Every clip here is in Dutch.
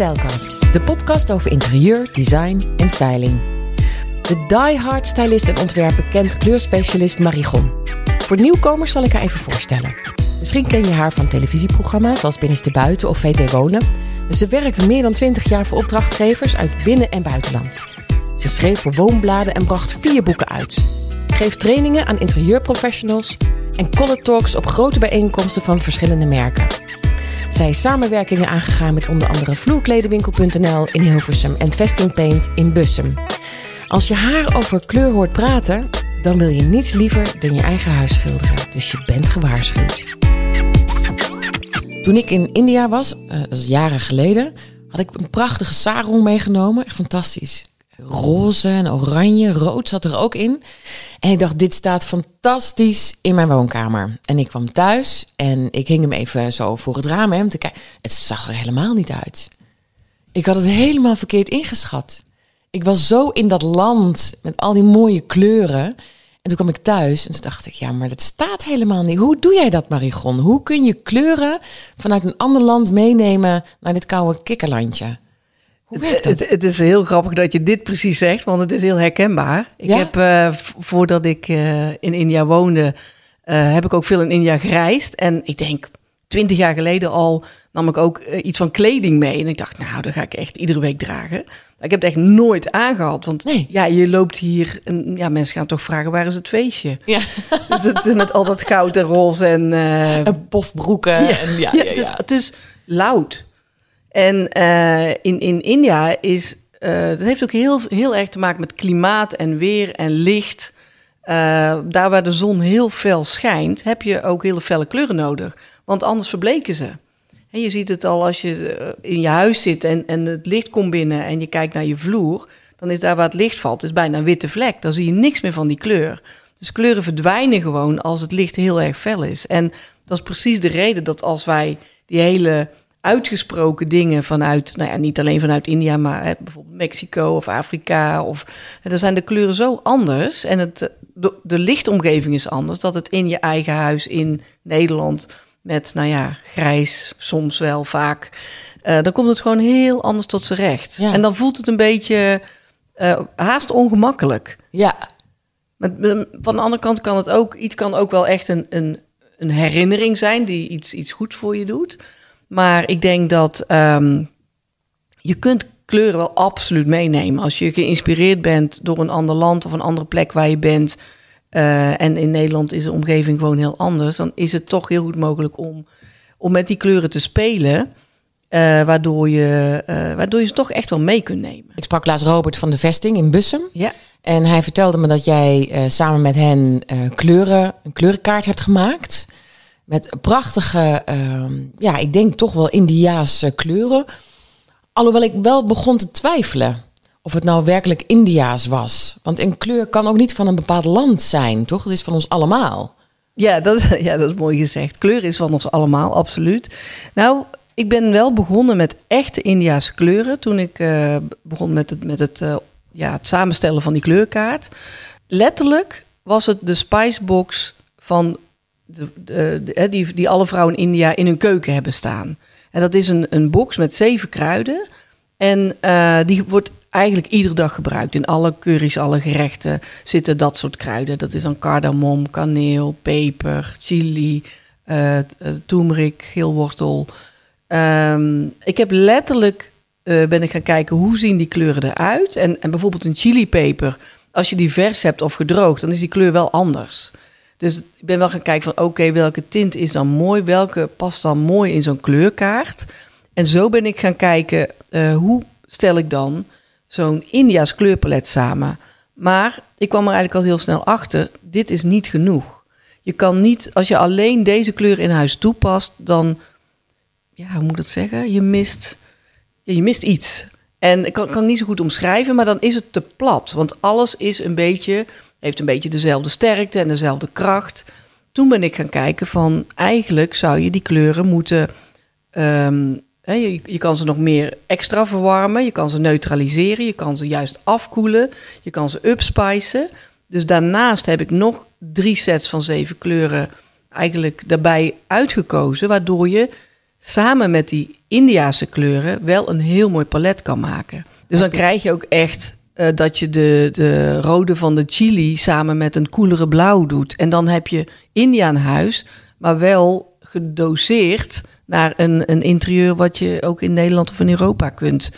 Stijlkast, de podcast over interieur, design en styling. De die-hard stylist en ontwerper kent kleurspecialist Marigon. Voor nieuwkomers zal ik haar even voorstellen. Misschien ken je haar van televisieprogramma's zoals Binnenste Buiten of VT Wonen. Ze werkte meer dan 20 jaar voor opdrachtgevers uit binnen- en buitenland. Ze schreef voor woonbladen en bracht vier boeken uit. Geeft trainingen aan interieurprofessionals en color talks op grote bijeenkomsten van verschillende merken. Zij is samenwerkingen aangegaan met onder andere vloerkledenwinkel.nl in Hilversum en Vesting Paint in Bussum. Als je haar over kleur hoort praten, dan wil je niets liever dan je eigen huis schilderen. Dus je bent gewaarschuwd. Toen ik in India was, uh, dat is jaren geleden, had ik een prachtige sarong meegenomen. Echt fantastisch. Roze en oranje, rood zat er ook in. En ik dacht, dit staat fantastisch in mijn woonkamer. En ik kwam thuis en ik hing hem even zo voor het raam hem te kijken. Het zag er helemaal niet uit. Ik had het helemaal verkeerd ingeschat. Ik was zo in dat land met al die mooie kleuren. En toen kwam ik thuis en toen dacht ik, ja, maar dat staat helemaal niet. Hoe doe jij dat, Marigon? Hoe kun je kleuren vanuit een ander land meenemen naar dit koude kikkerlandje? Hoe werkt dat? Het, het, is heel grappig dat je dit precies zegt, want het is heel herkenbaar. Ik Ja? heb, eh, voordat ik eh, in India woonde, eh, heb ik ook veel in India gereisd. En ik denk, twintig jaar geleden al nam ik ook iets van kleding mee. En ik dacht, nou, dat ga ik echt iedere week dragen. Ik heb het echt nooit aangehad, want Nee. ja, je loopt hier en ja, mensen gaan toch vragen, waar is het feestje? Ja, Dus het, met al dat goud en roze en... en pofbroeken. ja, en ja, ja, ja, het, is, ja. het is loud. En eh, in, in India is... eh dat heeft ook heel, heel erg te maken met klimaat en weer en licht. Eh, daar waar de zon heel fel schijnt, heb je ook hele felle kleuren nodig. Want anders verbleken ze. En je ziet het al als je in je huis zit en, en het licht komt binnen en je kijkt naar je vloer. Dan is daar waar het licht valt, is bijna een witte vlek. Dan zie je niks meer van die kleur. Dus kleuren verdwijnen gewoon als het licht heel erg fel is. En dat is precies de reden dat als wij die hele uitgesproken dingen vanuit, nou ja, niet alleen vanuit India, maar hè, bijvoorbeeld Mexico of Afrika, of hè, dan zijn de kleuren zo anders en het, de, de lichtomgeving is anders, dat het in je eigen huis in Nederland met, nou ja, grijs, soms wel vaak, eh, dan komt het gewoon heel anders tot z'n recht. Ja. En dan voelt het een beetje eh, haast ongemakkelijk. ja, Maar van de andere kant kan het ook, iets kan ook wel echt een, een, een herinnering zijn die iets, iets goed voor je doet. Maar ik denk dat ehm, je kunt kleuren wel absoluut meenemen. Als je geïnspireerd bent door een ander land of een andere plek waar je bent. eh, en in Nederland is de omgeving gewoon heel anders. Dan is het toch heel goed mogelijk om, om met die kleuren te spelen. eh, waardoor, je, eh, waardoor je ze toch echt wel mee kunt nemen. ik sprak laatst Robert van de Vesting in Bussum. Ja. En hij vertelde me dat jij samen met hen kleuren, een kleurenkaart hebt gemaakt. Met prachtige, ehm, ja, ik denk toch wel Indiaanse kleuren. Alhoewel ik wel begon te twijfelen of het nou werkelijk Indiaas was. Want een kleur kan ook niet van een bepaald land zijn, toch? Het is van ons allemaal. Ja dat, ja, dat is mooi gezegd. Kleur is van ons allemaal, absoluut. Nou, ik ben wel begonnen met echte Indiaanse kleuren. Toen ik eh, begon met, het, met het, eh, ja, het samenstellen van die kleurkaart. Letterlijk was het de spicebox van die, die alle vrouwen in India in hun keuken hebben staan. En dat is een, een box met zeven kruiden. En eh, die wordt eigenlijk iedere dag gebruikt. In alle curry's, alle gerechten zitten dat soort kruiden. Dat is dan cardamom, kaneel, peper, chili, eh, turmeric, geelwortel. Ehm, ik heb letterlijk ben ik gaan kijken hoe zien die kleuren eruit. En, en bijvoorbeeld een chilipeper, als je die vers hebt of gedroogd, dan is die kleur wel anders. Dus ik ben wel gaan kijken van oké, welke tint is dan mooi? Welke past dan mooi in zo'n kleurkaart? En zo ben ik gaan kijken eh, hoe stel ik dan zo'n India's kleurpalet samen. Maar ik kwam er eigenlijk al heel snel achter, dit is niet genoeg. Je kan niet, als je alleen deze kleur in huis toepast, dan, ja, hoe moet ik dat zeggen? Je mist, je mist iets. En ik kan, kan niet zo goed omschrijven, maar dan is het te plat. Want alles is een beetje, heeft een beetje dezelfde sterkte en dezelfde kracht. Toen ben ik gaan kijken van, eigenlijk zou je die kleuren moeten Ehm, je, je kan ze nog meer extra verwarmen, je kan ze neutraliseren, je kan ze juist afkoelen, je kan ze upspicen. Dus daarnaast heb ik nog drie sets van zeven kleuren eigenlijk daarbij uitgekozen, waardoor je samen met die Indiaanse kleuren wel een heel mooi palet kan maken. Dus dan krijg je ook echt eh, dat je de, de rode van de chili samen met een koelere blauw doet. En dan heb je Indiaan huis, maar wel gedoseerd naar een, een interieur wat je ook in Nederland of in Europa kunt,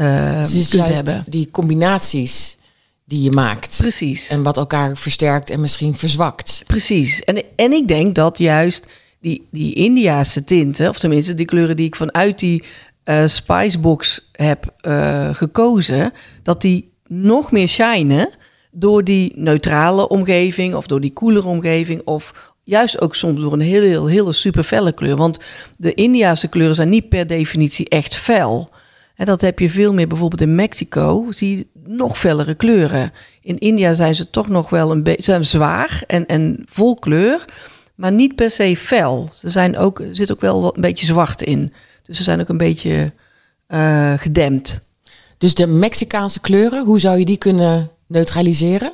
uh, dus kunt hebben. die combinaties die je maakt. Precies. En wat elkaar versterkt en misschien verzwakt. Precies. En, en ik denk dat juist die, die Indiaanse tinten, of tenminste die kleuren die ik vanuit die uh, Spicebox heb uh, gekozen, dat die nog meer shinen door die neutrale omgeving of door die koelere omgeving of juist ook soms door een hele, heel, hele super felle kleur. Want de Indiaanse kleuren zijn niet per definitie echt fel. En dat heb je veel meer bijvoorbeeld in Mexico, zie je nog fellere kleuren. In India zijn ze toch nog wel een beetje zwaar en, en vol kleur, maar niet per se fel. Ze zijn ook, er zit ook wel een beetje zwart in. Dus ze zijn ook een beetje uh, gedempt. Dus de Mexicaanse kleuren, hoe zou je die kunnen neutraliseren?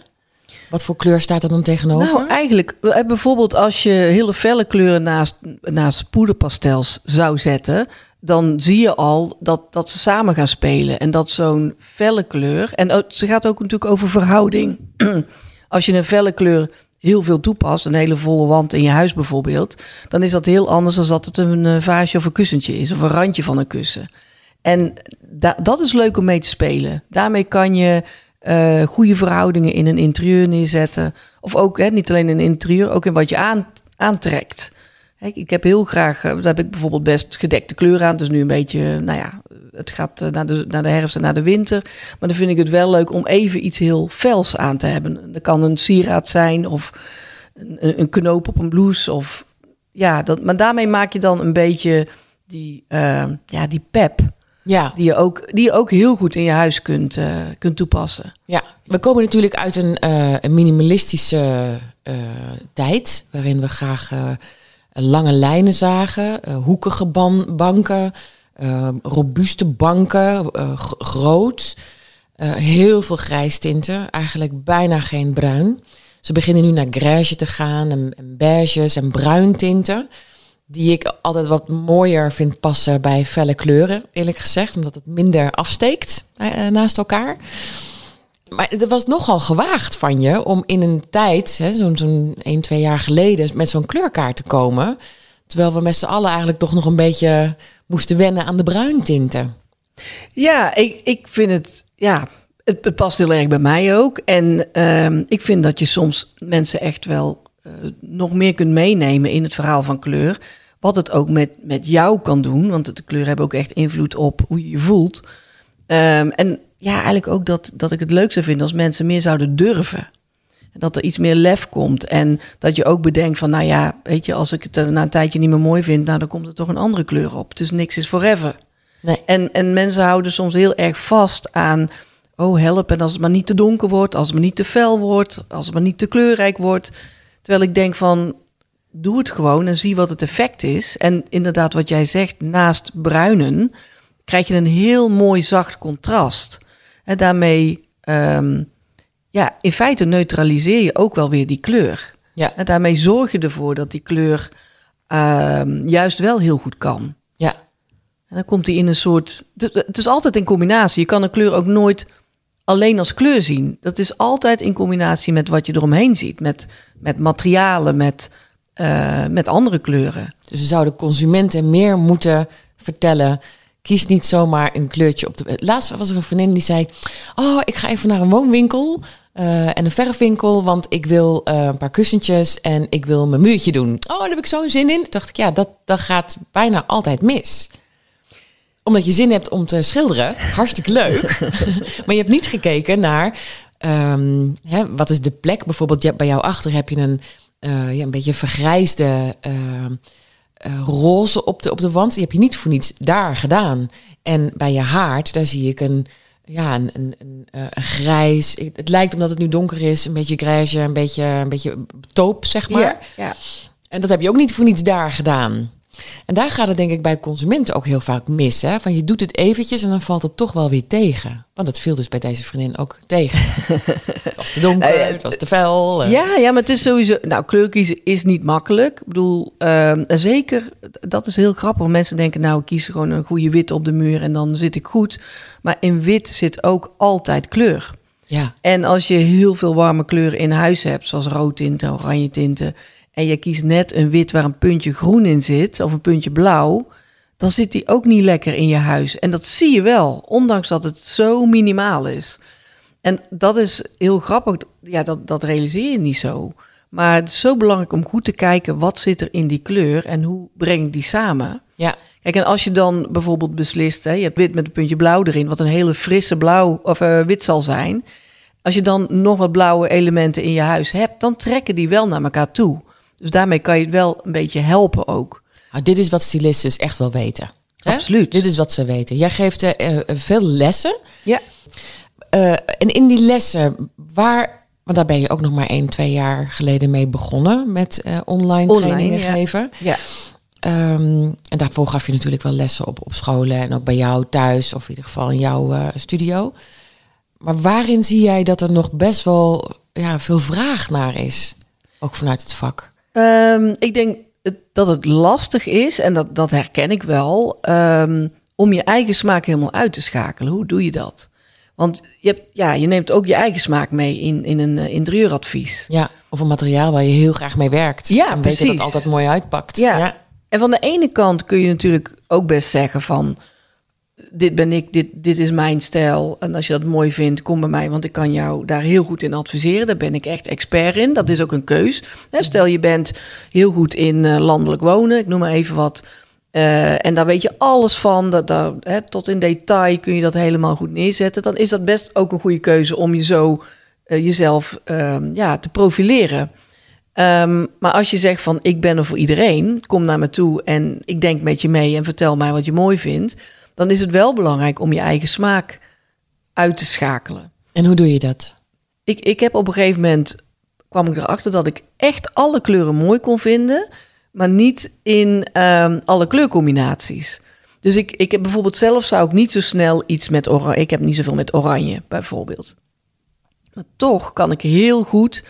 Wat voor kleur staat er dan tegenover? Nou, eigenlijk bijvoorbeeld als je hele felle kleuren naast, naast poederpastels zou zetten, dan zie je al dat, dat ze samen gaan spelen. En dat zo'n felle kleur. En ze gaat ook natuurlijk over verhouding. Als je een felle kleur heel veel toepast, een hele volle wand in je huis bijvoorbeeld, dan is dat heel anders dan dat het een eh, vaasje of een kussentje is, of een randje van een kussen. En da dat is leuk om mee te spelen. Daarmee kan je uh, goede verhoudingen in een interieur neerzetten. Of ook hè, niet alleen in een interieur, ook in wat je aan, aantrekt. Ik heb heel graag, eh, daar heb ik bijvoorbeeld best gedekte kleur aan. Dus nu een beetje, nou ja, het gaat naar de, naar de herfst en naar de winter. Maar dan vind ik het wel leuk om even iets heel fels aan te hebben. Dat kan een sieraad zijn of een, een knoop op een blouse. Of, ja, dat, maar daarmee maak je dan een beetje die, ja, die pep. Ja. Die, je ook, die je ook heel goed in je huis kunt, uh, kunt toepassen. Ja, we komen natuurlijk uit een, uh, een minimalistische tijd. Waarin we graag lange lijnen zagen, hoekige ban banken, robuuste banken, groot. heel veel grijstinten, eigenlijk bijna geen bruin. Ze beginnen nu naar grijsje te gaan en, en beiges en bruintinten. Die ik altijd wat mooier vind passen bij felle kleuren, eerlijk gezegd. Omdat het minder afsteekt naast elkaar. Maar het was nogal gewaagd van je om in een tijd, zo'n zo'n 1, 2 jaar geleden, met zo'n kleurkaart te komen. Terwijl we met z'n allen eigenlijk toch nog een beetje moesten wennen aan de bruintinten. Ja, ik, ik vind het, ja, het, past heel erg bij mij ook. En uh, ik vind dat je soms mensen echt wel nog meer kunt meenemen in het verhaal van kleur. Wat het ook met, met jou kan doen, want de kleuren hebben ook echt invloed op hoe je je voelt. Um, en ja, eigenlijk ook dat, dat ik het leuk zou vinden als mensen meer zouden durven. Dat er iets meer lef komt. En dat je ook bedenkt van, nou ja, weet je, als ik het na een tijdje niet meer mooi vind, nou dan komt er toch een andere kleur op. Dus niks is forever. Nee. En, en mensen houden soms heel erg vast aan, oh help, en als het maar niet te donker wordt, als het maar niet te fel wordt, als het maar niet te kleurrijk wordt. Terwijl ik denk van, doe het gewoon en zie wat het effect is. En inderdaad, wat jij zegt, naast bruinen krijg je een heel mooi zacht contrast. En daarmee, um, ja, in feite neutraliseer je ook wel weer die kleur. Ja. En daarmee zorg je ervoor dat die kleur um, juist wel heel goed kan. Ja. En dan komt die in een soort. Het is altijd in combinatie. Je kan een kleur ook nooit alleen als kleur zien. Dat is altijd in combinatie met wat je eromheen ziet. Met, met materialen, met, uh, met andere kleuren. Dus we zouden consumenten meer moeten vertellen Kies niet zomaar een kleurtje op de. Laatst was er een vriendin die zei: Oh, ik ga even naar een woonwinkel uh, en een verfwinkel, want ik wil uh, een paar kussentjes en ik wil mijn muurtje doen. Oh, daar heb ik zo'n zin in. Toen dacht ik, ja, dat, dat gaat bijna altijd mis. Omdat je zin hebt om te schilderen, hartstikke leuk. maar je hebt niet gekeken naar um, hè, wat is de plek. Bijvoorbeeld bij jou achter heb je een, uh, ja, een beetje vergrijsde uh, roze op de, op de wand. Die heb je niet voor niets daar gedaan. En bij je haard, daar zie ik een, ja, een, een, een, uh, een grijs. Het lijkt omdat het nu donker is, een beetje grijsje, een beetje, een beetje toop, zeg maar. Ja, ja. En dat heb je ook niet voor niets daar gedaan. En daar gaat het denk ik bij consumenten ook heel vaak mis. Hè? Van je doet het eventjes en dan valt het toch wel weer tegen. Want het viel dus bij deze vriendin ook tegen. het was te donker, Nou ja, het was te fel. eh. Ja, ja, maar het is sowieso. Nou, kleur kiezen is niet makkelijk. Ik bedoel, ehm, zeker, dat is heel grappig. Mensen denken, nou, ik kies gewoon een goede wit op de muur en dan zit ik goed. Maar in wit zit ook altijd kleur. ja. En als je heel veel warme kleuren in huis hebt, zoals roodtinten, oranje tinten, en je kiest net een wit waar een puntje groen in zit, of een puntje blauw, dan zit die ook niet lekker in je huis. En dat zie je wel, ondanks dat het zo minimaal is. En dat is heel grappig, ja, dat, dat realiseer je niet zo. Maar het is zo belangrijk om goed te kijken, wat zit er in die kleur en hoe breng ik die samen? ja. Kijk, en als je dan bijvoorbeeld beslist, hè, je hebt wit met een puntje blauw erin, wat een hele frisse blauw of eh, wit zal zijn. Als je dan nog wat blauwe elementen in je huis hebt, dan trekken die wel naar elkaar toe. Dus daarmee kan je het wel een beetje helpen ook. Nou, dit is wat stylisten echt wel weten. hè? Absoluut. Dit is wat ze weten. Jij geeft eh, veel lessen. Ja, Eh, en in die lessen, waar, want daar ben je ook nog maar één, twee jaar geleden mee begonnen met online, Online, trainingen ja. geven. ja. Ehm, en daarvoor gaf je natuurlijk wel lessen op, op scholen en ook bij jou thuis, of in ieder geval in jouw studio. Maar waarin zie jij dat er nog best wel ja, veel vraag naar is? Ook vanuit het vak. Ehm, ik denk dat het lastig is, en dat, dat herken ik wel, ehm, om je eigen smaak helemaal uit te schakelen. Hoe doe je dat? Want je, hebt, ja, je neemt ook je eigen smaak mee in, in een eh, interieuradvies. Ja, of een materiaal waar je heel graag mee werkt. Ja, en weet je dat het altijd mooi uitpakt. Ja. En van de ene kant kun je natuurlijk ook best zeggen van... dit ben ik, dit, dit is mijn stijl. En als je dat mooi vindt, kom bij mij, want ik kan jou daar heel goed in adviseren. Daar ben ik echt expert in. Dat is ook een keus. Stel je bent heel goed in eh, landelijk wonen, ik noem maar even wat. Eh, en daar weet je alles van. Dat, hè, tot in detail kun je dat helemaal goed neerzetten. Dan is dat best ook een goede keuze om je zo eh, jezelf ehm, ja, te profileren. Ehm, maar als je zegt van ik ben er voor iedereen, kom naar me toe en ik denk met je mee en vertel mij wat je mooi vindt, dan is het wel belangrijk om je eigen smaak uit te schakelen. En hoe doe je dat? Ik, ik heb op een gegeven moment kwam ik erachter dat ik echt alle kleuren mooi kon vinden, maar niet in ehm, alle kleurcombinaties. Dus ik, ik heb bijvoorbeeld zelf zou ik niet zo snel iets met oranje. Ik heb niet zoveel met oranje bijvoorbeeld. Maar toch kan ik heel goed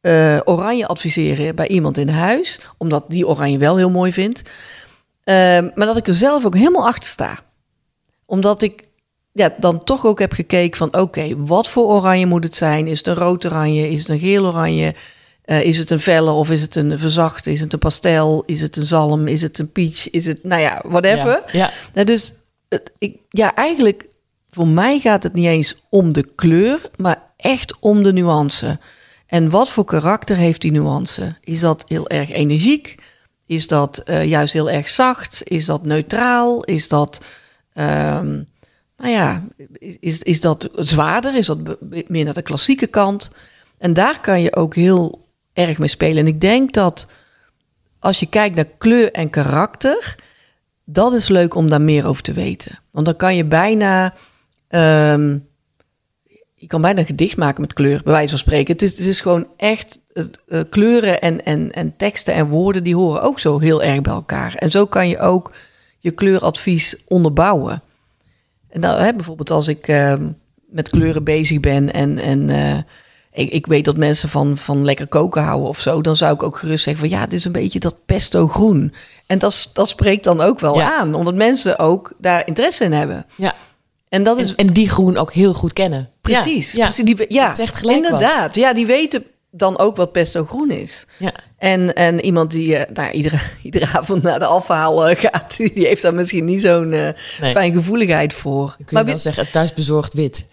eh, oranje adviseren bij iemand in huis, omdat die oranje wel heel mooi vindt. Ehm, maar dat ik er zelf ook helemaal achter sta. Omdat ik ja, dan toch ook heb gekeken van oké, wat voor oranje moet het zijn? Is het een rood oranje? Is het een geel oranje? Eh, is het een felle of is het een verzacht? Is het een pastel? Is het een zalm? Is het een peach? Is het, nou ja, whatever. Ja. ja. Nou, dus het, ik, ja, eigenlijk voor mij gaat het niet eens om de kleur, maar echt om de nuance. En wat voor karakter heeft die nuance? Is dat heel erg energiek? Is dat eh, juist heel erg zacht? Is dat neutraal? Is dat, ehm, nou ja, is- is, dat zwaarder? Is dat meer naar de klassieke kant? En daar kan je ook heel erg mee spelen. En ik denk dat als je kijkt naar kleur en karakter, dat is leuk om daar meer over te weten. Want dan kan je bijna, ehm, je kan bijna gedicht maken met kleur, bij wijze van spreken. Het is, het is gewoon echt eh, kleuren en, en, en teksten en woorden die horen ook zo heel erg bij elkaar. En zo kan je ook je kleuradvies onderbouwen. En dan, hè, bijvoorbeeld als ik ehm, met kleuren bezig ben en, en eh, ik, ik weet dat mensen van, van lekker koken houden of zo, dan zou ik ook gerust zeggen van ja, dit is een beetje dat pesto groen. En dat, dat spreekt dan ook wel Ja. aan, omdat mensen ook daar interesse in hebben. ja. En dat is En, en die groen ook heel goed kennen. precies. Ja, precies die, ja Dat is echt gelijk wat. inderdaad. Ja, die weten dan ook wat pesto groen is. ja. En, en iemand die eh, nou, iedere, iedere avond naar de afhaal eh, gaat, die heeft daar misschien niet zo'n eh Nee. fijngevoeligheid voor. Dan kun je Maar, wel zeggen, thuisbezorgd wit.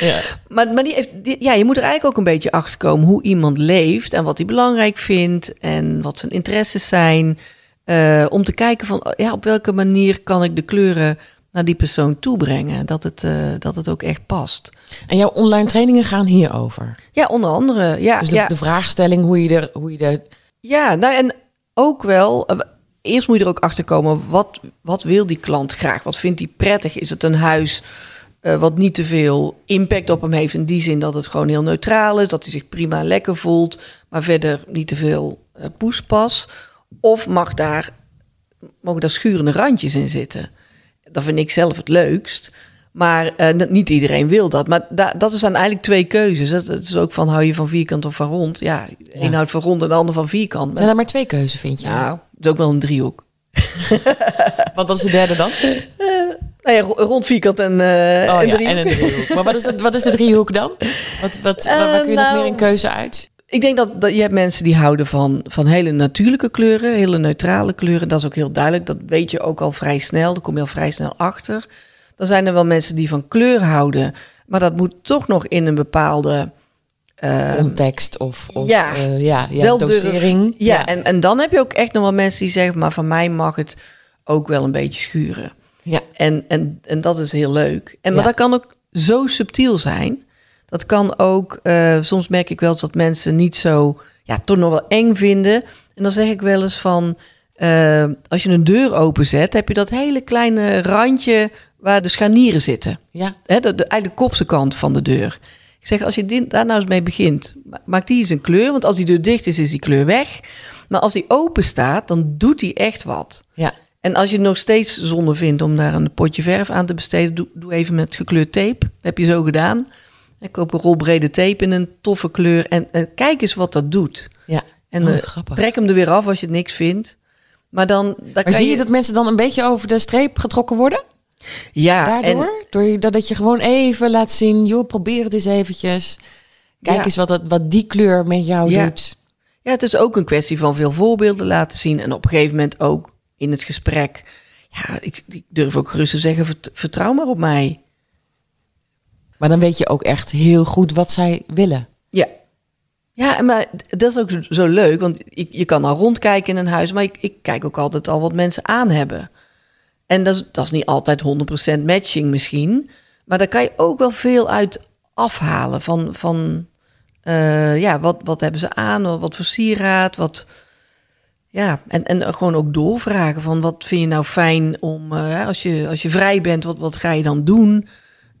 ja. maar, maar die heeft, die- ja, je moet er eigenlijk ook een beetje achter komen hoe iemand leeft en wat hij belangrijk vindt en wat zijn interesses zijn. om te kijken van ja, op welke manier kan ik de kleuren naar die persoon toebrengen. Dat het, eh, dat het ook echt past. En jouw online trainingen gaan hierover. Ja, onder andere. Ja, Dus de, ja. de vraagstelling hoe je er... Hoe je er Ja, nou en ook wel. eh, Eerst moet je er ook achter komen. Wat, wat wil die klant graag? Wat vindt hij prettig? Is het een huis eh, wat niet te veel impact op hem heeft? In die zin dat het gewoon heel neutraal is. Dat hij zich prima lekker voelt. Maar verder niet te veel poespas. Of mag daar, mogen daar schurende randjes in zitten? Dat vind ik zelf het leukst. Maar eh, dat- niet iedereen wil dat. Maar da- dat zijn eigenlijk twee keuzes. Het het is ook van hou je van vierkant of van rond. Ja, één houdt van rond en de ander van vierkant. Zijn er maar twee keuzen, vind je? Nou, het is ook wel een driehoek. Want wat is de derde dan? Nou ja, ro- rond vierkant en, eh Oh en ja, een driehoek. Maar wat is, het, wat is de driehoek dan? Wat, wat, waar, waar kun je nog nou, meer in keuze uit? Ik denk dat, dat je hebt mensen die houden van, van hele natuurlijke kleuren, hele neutrale kleuren. Dat is ook heel duidelijk. Dat weet je ook al vrij snel. Daar kom je al vrij snel achter. Dan zijn er wel mensen die van kleur houden. Maar dat moet toch nog in een bepaalde eh, Context of, of ja, ja, ja, ja wel dosering. Ja, En, en dan heb je ook echt nog wel mensen die zeggen, maar van mij mag het ook wel een beetje schuren. ja. En, en, en dat is heel leuk. En, maar Ja. dat kan ook zo subtiel zijn. Dat kan ook, eh, soms merk ik wel eens dat mensen niet zo, ja, toch nog wel eng vinden. En dan zeg ik wel eens van, eh, als je een deur openzet, heb je dat hele kleine randje waar de scharnieren zitten. ja. De, de, eigenlijk de kopse kant van de deur. Ik zeg, als je dit, daar nou eens mee begint, ma- maak die eens een kleur. Want als die deur dicht is, is die kleur weg. Maar als die open staat, dan doet die echt wat. ja. En als je het nog steeds zonde vindt om daar een potje verf aan te besteden, doe, doe even met gekleurd tape. Dat heb je zo gedaan. Ik koop een rol brede tape in een toffe kleur. En, en kijk eens wat dat doet. ja. En Oh, eh, trek hem er weer af als je het niks vindt. Maar dan, Maar kan zie je dat mensen dan een beetje over de streep getrokken worden? Ja, Daardoor? en, Door dat je gewoon even laat zien, joh, probeer het eens eventjes. Kijk Ja. eens wat, dat, wat die kleur met jou Ja. doet. ja, het is ook een kwestie van veel voorbeelden laten zien. En op een gegeven moment ook in het gesprek. Ja, ik, ik durf ook gerust te zeggen, vert- vertrouw maar op mij. Maar dan weet je ook echt heel goed wat zij willen. Ja. Ja, maar dat is ook zo- leuk, want je, je kan al rondkijken in een huis, maar ik, ik kijk ook altijd al wat mensen aan hebben. En dat is, dat is niet altijd 100% matching misschien, maar daar kan je ook wel veel uit afhalen van, van eh, ja, wat, wat hebben ze aan, wat, wat voor sieraad, wat... Ja, en, en gewoon ook doorvragen van wat vind je nou fijn om, eh, als, je, als je vrij bent, wat, wat ga je dan doen?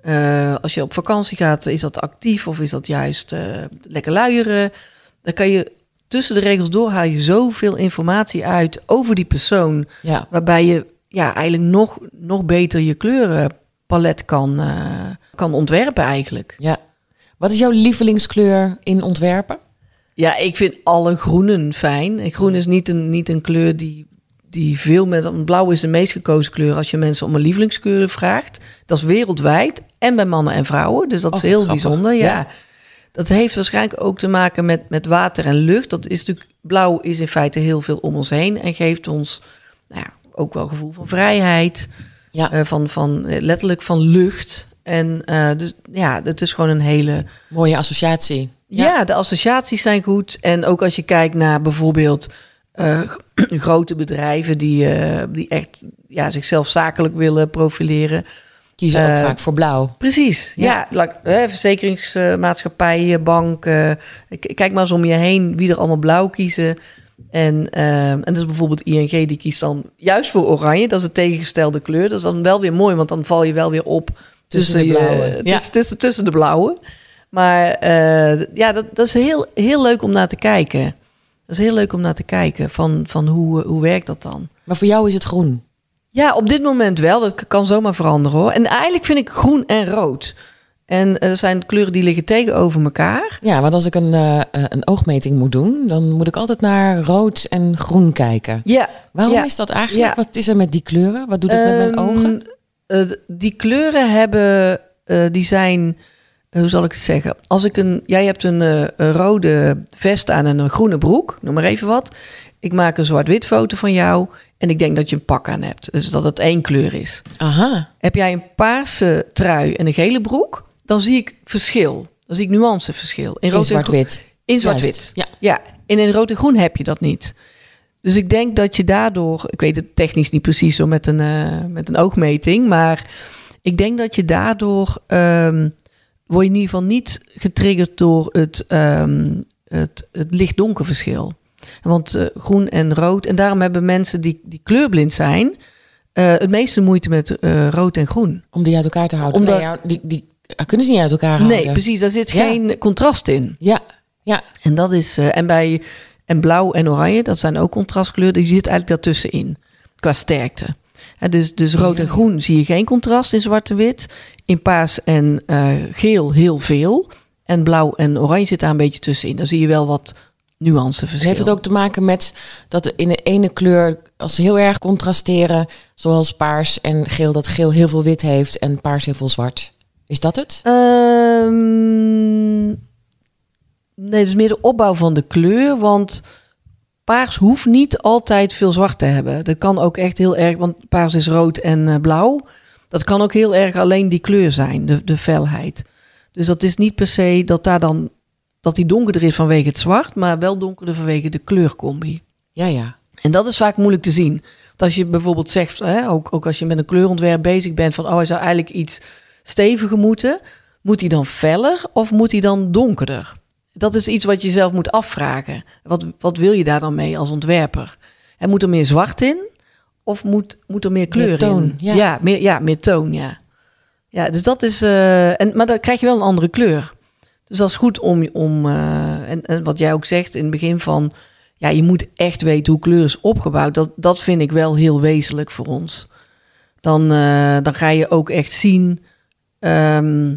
Eh, als je op vakantie gaat, is dat actief of is dat juist eh, lekker luieren? Dan kan je tussen de regels door haal je zoveel informatie uit over die persoon, Ja. waarbij je ja, eigenlijk nog, nog beter je kleurenpalet kan, eh, kan ontwerpen eigenlijk. ja. Wat is jouw lievelingskleur in ontwerpen? Ja, ik vind alle groenen fijn. En groen is niet een, niet een kleur die, die veel met... want Blauw is de meest gekozen kleur als je mensen om een lievelingskleur vraagt. Dat is wereldwijd en bij mannen en vrouwen. Dus dat Oh, is heel grappig. bijzonder. Ja. Ja. Dat heeft waarschijnlijk ook te maken met, met water en lucht. Dat is natuurlijk, blauw is in feite heel veel om ons heen. En geeft ons nou ja, ook wel gevoel van vrijheid. Ja. eh, van, van, eh, letterlijk van lucht. En eh, dus ja, het is gewoon een hele... Mooie associatie. Ja. de associaties zijn goed. En ook als je kijkt naar bijvoorbeeld grote bedrijven die, eh, die echt ja, zichzelf zakelijk willen profileren. Kiezen ook Eh, vaak voor blauw. Precies, ja. Ja. like, eh, verzekeringsmaatschappijen, banken. Kijk maar eens om je heen wie er allemaal blauw kiezen. En, eh, en is bijvoorbeeld ING, die kiest dan juist voor oranje. Dat is de tegengestelde kleur. Dat is dan wel weer mooi, want dan val je wel weer op Tussen de je- blauwe. Ja. tussen, tussen, tussen de blauwe. Maar eh, ja, dat, dat is heel, heel leuk om naar te kijken. Dat is heel leuk om naar te kijken van, van hoe, hoe werkt dat dan? Maar voor jou is het groen. Ja, op dit moment wel. Dat kan zomaar veranderen hoor. En eigenlijk vind ik groen en rood. En er zijn kleuren die liggen tegenover elkaar. Ja, want als ik een, eh, eh, een oogmeting moet doen, dan moet ik altijd naar rood en groen kijken. Ja. Waarom Ja. is dat eigenlijk? Ja. Wat is er met die kleuren? Wat doet het met mijn Ehm, ogen? eh, die kleuren hebben, eh, die zijn, eh, hoe zal ik het zeggen? Als ik een, jij hebt een, eh, een rode vest aan en een groene broek, noem maar even wat. Ik maak een zwart-wit foto van jou en ik denk dat je een pak aan hebt. Dus dat het één kleur is. Aha. Heb jij een paarse trui en een gele broek, dan zie ik verschil. Dan zie ik nuanceverschil. In In zwart-wit. In zwart-wit. Ja. Ja, en in rood en groen heb je dat niet. Dus ik denk dat je daardoor, ik weet het technisch niet precies zo met een, eh, met een oogmeting, maar ik denk dat je daardoor ehm, word je in ieder geval niet getriggerd door het, ehm, het, het licht-donker verschil. Want eh, groen en rood, en daarom hebben mensen die, die kleurblind zijn, eh, het meeste moeite met eh, rood en groen. Om die uit elkaar te houden. Omdat- Nee, die, die kunnen ze niet uit elkaar houden. Nee, precies, daar zit Ja. geen contrast in. Ja, ja. En dat is, en bij En blauw en oranje, dat zijn ook contrastkleuren. Die zit eigenlijk daartussenin, qua sterkte. Dus, dus rood en groen zie je geen contrast in zwart en wit. In paars en eh, geel heel veel. En blauw en oranje zit daar een beetje tussenin. Dan zie je wel wat nuanceverschil. Heeft het ook te maken met dat in de ene kleur, als ze heel erg contrasteren, zoals paars en geel, dat geel heel veel wit heeft en paars heel veel zwart? Is dat het? Ehm, nee, dus meer de opbouw van de kleur. Want paars hoeft niet altijd veel zwart te hebben. Dat kan ook echt heel erg, want paars is rood en eh, blauw. Dat kan ook heel erg alleen die kleur zijn, de, de felheid. Dus dat is niet per se dat daar dan dat die donkerder is vanwege het zwart, maar wel donkerder vanwege de kleurcombi. Ja, ja. En dat is vaak moeilijk te zien. Want als je bijvoorbeeld zegt, hè, ook, ook als je met een kleurontwerp bezig bent, van oh, hij zou eigenlijk iets steviger moeten. Moet hij dan feller of moet hij dan donkerder? Dat is iets wat je zelf moet afvragen. Wat, wat wil je daar dan mee als ontwerper? En moet er meer zwart in of moet, moet er meer kleur toon, in? ja. meer, ja, meer toon, ja. Ja, dus dat is... eh, en, maar dan krijg je wel een andere kleur. Dus dat is goed om... om eh, en, en wat jij ook zegt in het begin van... Ja, je moet echt weten hoe kleur is opgebouwd. Dat, dat vind ik wel heel wezenlijk voor ons. Dan, eh, dan ga je ook echt zien ehm,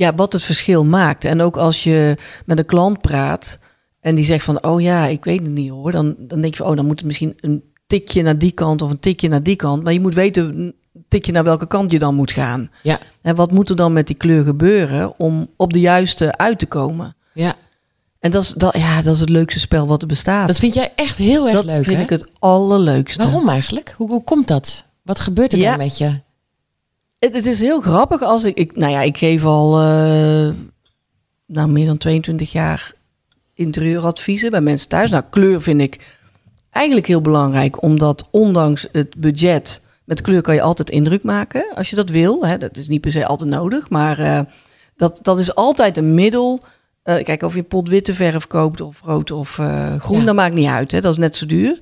ja, wat het verschil maakt. En ook als je met een klant praat en die zegt van... oh ja, ik weet het niet hoor. Dan, dan denk je van, oh, dan moet het misschien een tikje naar die kant of een tikje naar die kant. Maar je moet weten een tikje naar welke kant je dan moet gaan. Ja, En wat moet er dan met die kleur gebeuren om op de juiste uit te komen? ja. En dat is, dat, ja, dat is het leukste spel wat er bestaat. Dat vind jij echt heel erg dat leuk, vind hè? ik het allerleukste. Waarom eigenlijk? Hoe, hoe komt dat? Wat gebeurt er Ja. dan met je? Het, het is heel grappig als ik, ik nou ja, ik geef al eh, nou, meer dan 22 jaar interieuradviezen bij mensen thuis. Nou, kleur vind ik eigenlijk heel belangrijk, omdat ondanks het budget, met kleur kan je altijd indruk maken als je dat wil. Hè. Dat is niet per se altijd nodig, maar eh, dat, dat is altijd een middel. Eh, kijk, of je een pot witte verf koopt of rood of groen, Ja. dat maakt niet uit. Hè. Dat is net zo duur.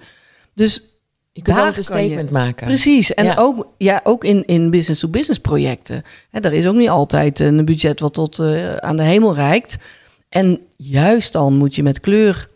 Dus Je kunt altijd een je- statement maken. Precies. En Ja. ook, ja, ook in, in business-to-business projecten. Hè, daar is ook niet altijd een budget wat tot eh, aan de hemel reikt. En juist dan moet je met kleur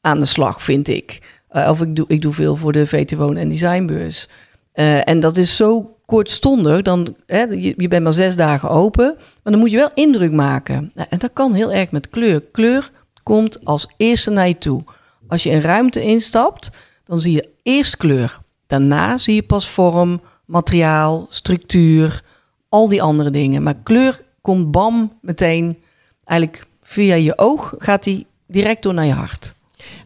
aan de slag, vind ik. Eh, of ik doe, ik doe veel voor de VT Woon- en Designbeurs. Eh, en dat is zo kortstondig. Dan, hè, je, je bent maar zes dagen open. Maar dan moet je wel indruk maken. Nou, en dat kan heel erg met kleur. Kleur komt als eerste naar je toe. Als je een ruimte instapt, dan zie je eerst kleur. Daarna zie je pas vorm, materiaal, structuur, al die andere dingen. Maar kleur komt bam meteen, eigenlijk via je oog gaat die direct door naar je hart.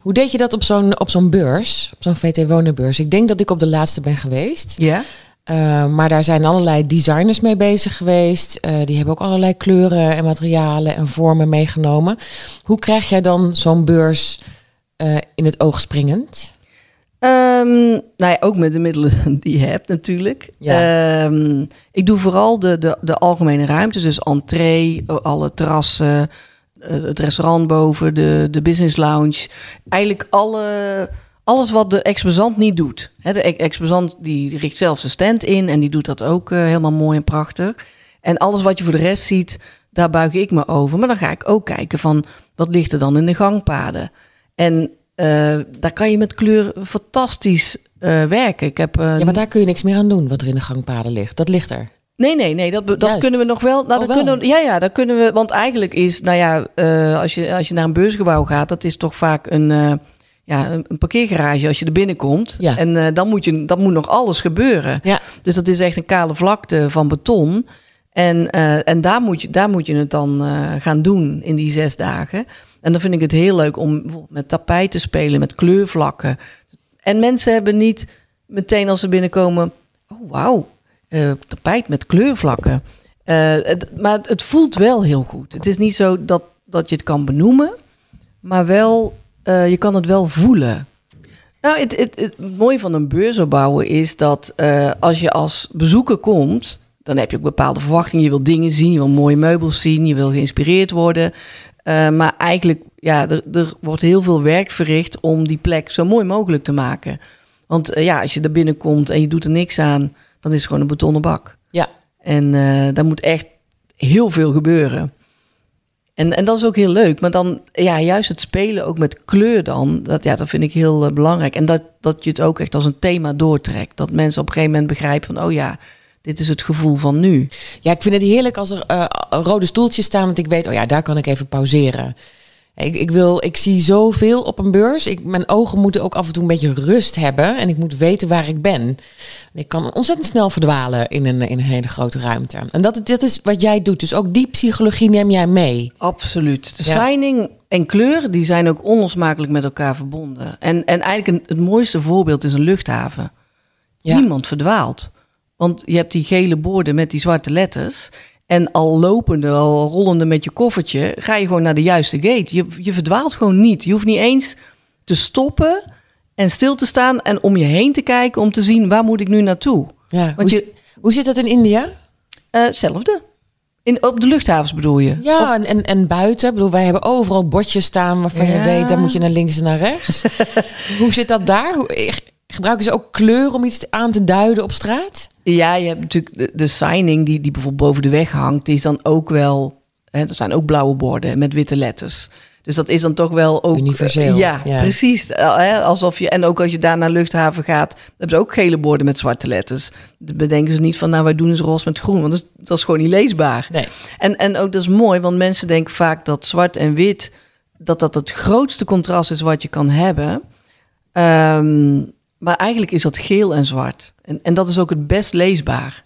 Hoe deed je dat op zo'n op zo'n beurs, op zo'n VT Wonenbeurs? Ik denk dat ik op de laatste ben geweest. Ja? Uh, maar daar zijn allerlei designers mee bezig geweest. Uh, die hebben ook allerlei kleuren en materialen en vormen meegenomen. Hoe krijg jij dan zo'n beurs uh, in het oog springend? Um, nou ja, ook met de middelen die je hebt natuurlijk. Ja. Um, ik doe vooral de, de, de algemene ruimtes, dus entree, alle terrassen, uh, het restaurant boven, de, de business lounge. Eigenlijk alle, alles wat de exposant niet doet. He, de exposant die richt zelf zijn stand in en die doet dat ook uh, helemaal mooi en prachtig. En alles wat je voor de rest ziet, daar buig ik me over. Maar dan ga ik ook kijken van, wat ligt er dan in de gangpaden? En uh, daar kan je met kleur fantastisch uh, werken. Ik heb, uh, ja, maar daar kun je niks meer aan doen wat er in de gangpaden ligt. Dat ligt er. Nee, nee, nee, dat, dat kunnen we nog wel. Nou, oh, dat kunnen we, ja, ja, dat kunnen we. Want eigenlijk is, nou ja, als, je, als je naar een beursgebouw gaat, dat is toch vaak een, ja, een, een parkeergarage als je er binnenkomt. Ja. En dan, moet je, dan moet nog alles gebeuren. Ja. Dus dat is echt een kale vlakte van beton. En, en daar, moet je, daar moet je het dan gaan doen in die zes dagen. En dan vind ik het heel leuk om bijvoorbeeld met tapijt te spelen, met kleurvlakken. En mensen hebben niet meteen als ze binnenkomen, oh wauw, uh, tapijt met kleurvlakken. Het, maar het voelt wel heel goed. Het is niet zo dat, dat je het kan benoemen, maar wel, uh, je kan het wel voelen. Nou, het, het, mooie van een beurs opbouwen is dat als je als bezoeker komt, dan heb je ook bepaalde verwachtingen. Je wil dingen zien, je wil mooie meubels zien, je wil geïnspireerd worden. Uh, maar eigenlijk, ja, er, er, wordt heel veel werk verricht om die plek zo mooi mogelijk te maken. Want uh, ja, als je er binnenkomt en je doet er niks aan, dan is het gewoon een betonnen bak. Ja. En uh, daar moet echt heel veel gebeuren. En, en dat is ook heel leuk. Maar dan, ja, juist het spelen ook met kleur dan, dat, ja, dat vind ik heel eh, belangrijk. En dat, dat je het ook echt als een thema doortrekt. Dat mensen op een gegeven moment begrijpen van, oh ja, dit is het gevoel van nu. Ja, ik vind het heerlijk als er eh, rode stoeltjes staan, want ik weet, oh ja, daar kan ik even pauzeren. Ik, ik, wil, ik zie zoveel op een beurs. Ik, mijn ogen moeten ook af en toe een beetje rust hebben. En ik moet weten waar ik ben. Ik kan ontzettend snel verdwalen in een, in een hele grote ruimte. En dat, dat is wat jij doet. Dus ook die psychologie neem jij mee. Absoluut. De signing en kleur die zijn ook onlosmakelijk met elkaar verbonden. En, en eigenlijk een, het mooiste voorbeeld is een luchthaven. Niemand verdwaalt. Want je hebt die gele borden met die zwarte letters. En al lopende, al rollende met je koffertje, ga je gewoon naar de juiste gate. Je, je verdwaalt gewoon niet. Je hoeft niet eens te stoppen en stil te staan en om je heen te kijken om te zien waar moet ik nu naartoe. Ja, Want hoe, je, hoe zit dat in India? Hetzelfde. Uh, in, op de luchthavens bedoel je? Ja, en, en buiten. Ik bedoel, wij hebben overal bordjes staan waarvan je weet, daar moet je naar links en naar rechts. Hoe zit dat daar? Hoe, gebruiken ze ook kleur om iets aan te duiden op straat? Ja, je hebt natuurlijk de, de signing die, die bijvoorbeeld boven de weg hangt, die is dan ook wel. Hè, er zijn ook blauwe borden met witte letters. Dus dat is dan toch wel ook... Universeel. Ja, precies. Eh, alsof je, en ook als je daar naar luchthaven gaat, hebben ze ook gele borden met zwarte letters. Dan bedenken ze niet van, nou, wij doen eens roze met groen. Want dat is, dat is gewoon niet leesbaar. Nee. En, en ook dat is mooi, want mensen denken vaak dat zwart en wit, dat dat het grootste contrast is wat je kan hebben. Ehm, maar eigenlijk is dat geel en zwart. En, en dat is ook het best leesbaar.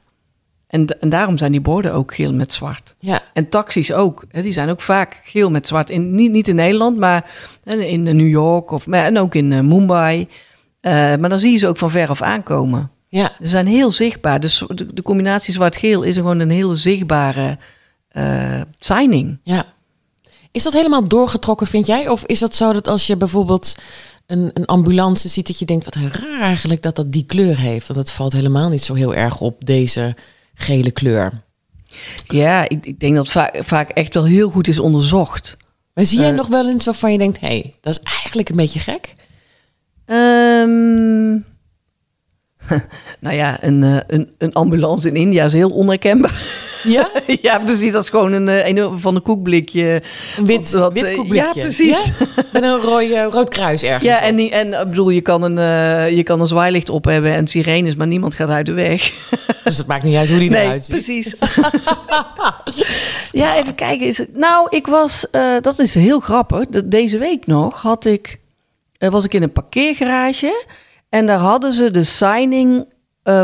En, en daarom zijn die borden ook geel met zwart. Ja. En taxis ook. Hè, die zijn ook vaak geel met zwart. In, niet, niet in Nederland, maar in New York of, maar, en ook in uh, Mumbai. Uh, maar dan zie je ze ook van ver af aankomen. Ja. Ze zijn heel zichtbaar. Dus de, de combinatie zwart-geel is gewoon een heel zichtbare uh, signing. Ja. Is dat helemaal doorgetrokken, vind jij? Of is dat zo dat als je bijvoorbeeld een, een ambulance ziet, dat je denkt, wat raar eigenlijk dat dat die kleur heeft? Want dat valt helemaal niet zo heel erg op deze gele kleur. Ja, ik, ik denk dat vaak, vaak echt wel heel goed is onderzocht. Maar zie jij uh, nog wel eens waarvan je denkt, hé, hey, dat is eigenlijk een beetje gek? Um, nou ja, een, uh, een, een ambulance in India is heel onherkenbaar. Ja? ja, precies. Dat is gewoon een, een van een koekblikje. Een wit, wat, wit koekblikje. Ja, precies. Ja? Met een rooi, rood kruis ergens. Ja, en, die, en ik bedoel, je kan, een, uh, je kan een zwaailicht op hebben en sirenes, maar niemand gaat uit de weg. Dus het maakt niet uit hoe die nee, eruit ziet. precies. ja, even kijken. Is het, nou, ik was, uh, dat is heel grappig. De, deze week nog had ik, was ik in een parkeergarage en daar hadden ze de signing,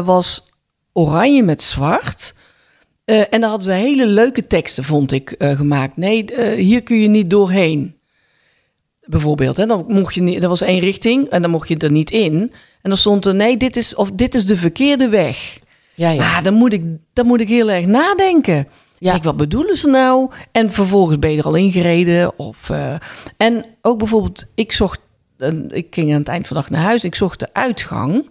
was oranje met zwart. Uh, en daar hadden ze hele leuke teksten, vond ik, uh, gemaakt. Nee, hier kun je niet doorheen. Bijvoorbeeld, hè, dan mocht je niet, er was één richting en dan mocht je er niet in. En dan stond er, nee, dit is, of dit is de verkeerde weg. Ja, ja. Ah, dan, moet ik, dan moet ik heel erg nadenken. Ja. Ik, wat bedoelen ze nou? En vervolgens ben je er al ingereden. Of, en ook bijvoorbeeld, ik zocht, ik ging aan het eind van de dag naar huis, ik zocht de uitgang.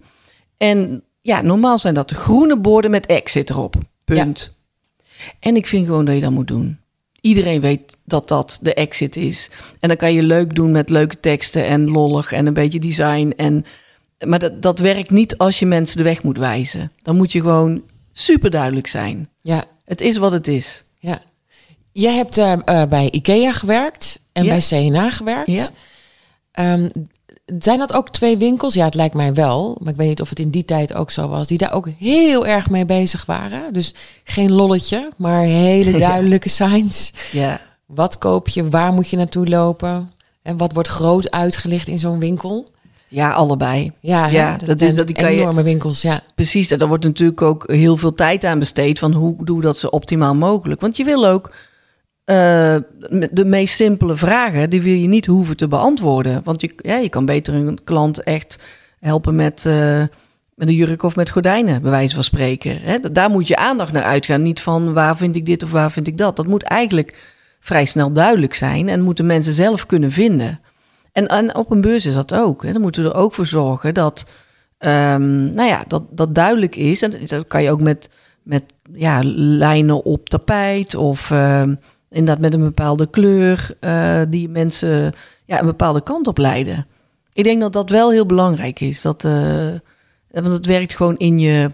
En ja, normaal zijn dat de groene borden met exit erop. Punt. Ja. En ik vind gewoon dat je dat moet doen. Iedereen weet dat dat de exit is. En dan kan je leuk doen met leuke teksten en lollig en een beetje design. En, maar dat, dat werkt niet als je mensen de weg moet wijzen. Dan moet je gewoon super duidelijk zijn. Ja. Het is wat het is. Ja. Jij hebt uh, uh, bij IKEA gewerkt en ja. bij CNA gewerkt. Ja. Um, zijn dat ook twee winkels? Ja, het lijkt mij wel. Maar ik weet niet of het in die tijd ook zo was. Die daar ook heel erg mee bezig waren. Dus geen lolletje, maar hele duidelijke signs. Ja. Wat koop je? Waar moet je naartoe lopen? En wat wordt groot uitgelicht in zo'n winkel? Ja, allebei. Ja, ja dat, dat is dat die kan enorme je, winkels. Ja, precies. En daar wordt natuurlijk ook heel veel tijd aan besteed. Van hoe doe dat zo optimaal mogelijk? Want je wil ook uh, de meest simpele vragen, die wil je niet hoeven te beantwoorden. Want je, ja, je kan beter een klant echt helpen met, uh, met een jurk of met gordijnen, bij wijze van spreken. Hè? Daar moet je aandacht naar uitgaan. Niet van waar vind ik dit of waar vind ik dat. Dat moet eigenlijk vrij snel duidelijk zijn en moeten mensen zelf kunnen vinden. En, en op een beurs is dat ook. Hè? Dan moeten we er ook voor zorgen dat, um, nou ja, dat, dat duidelijk is. En dat kan je ook met, met ja, lijnen op tapijt of... Uh, Inderdaad, met een bepaalde kleur uh, die mensen ja, een bepaalde kant op leiden. Ik denk dat dat wel heel belangrijk is. Dat, uh, want het werkt gewoon in je,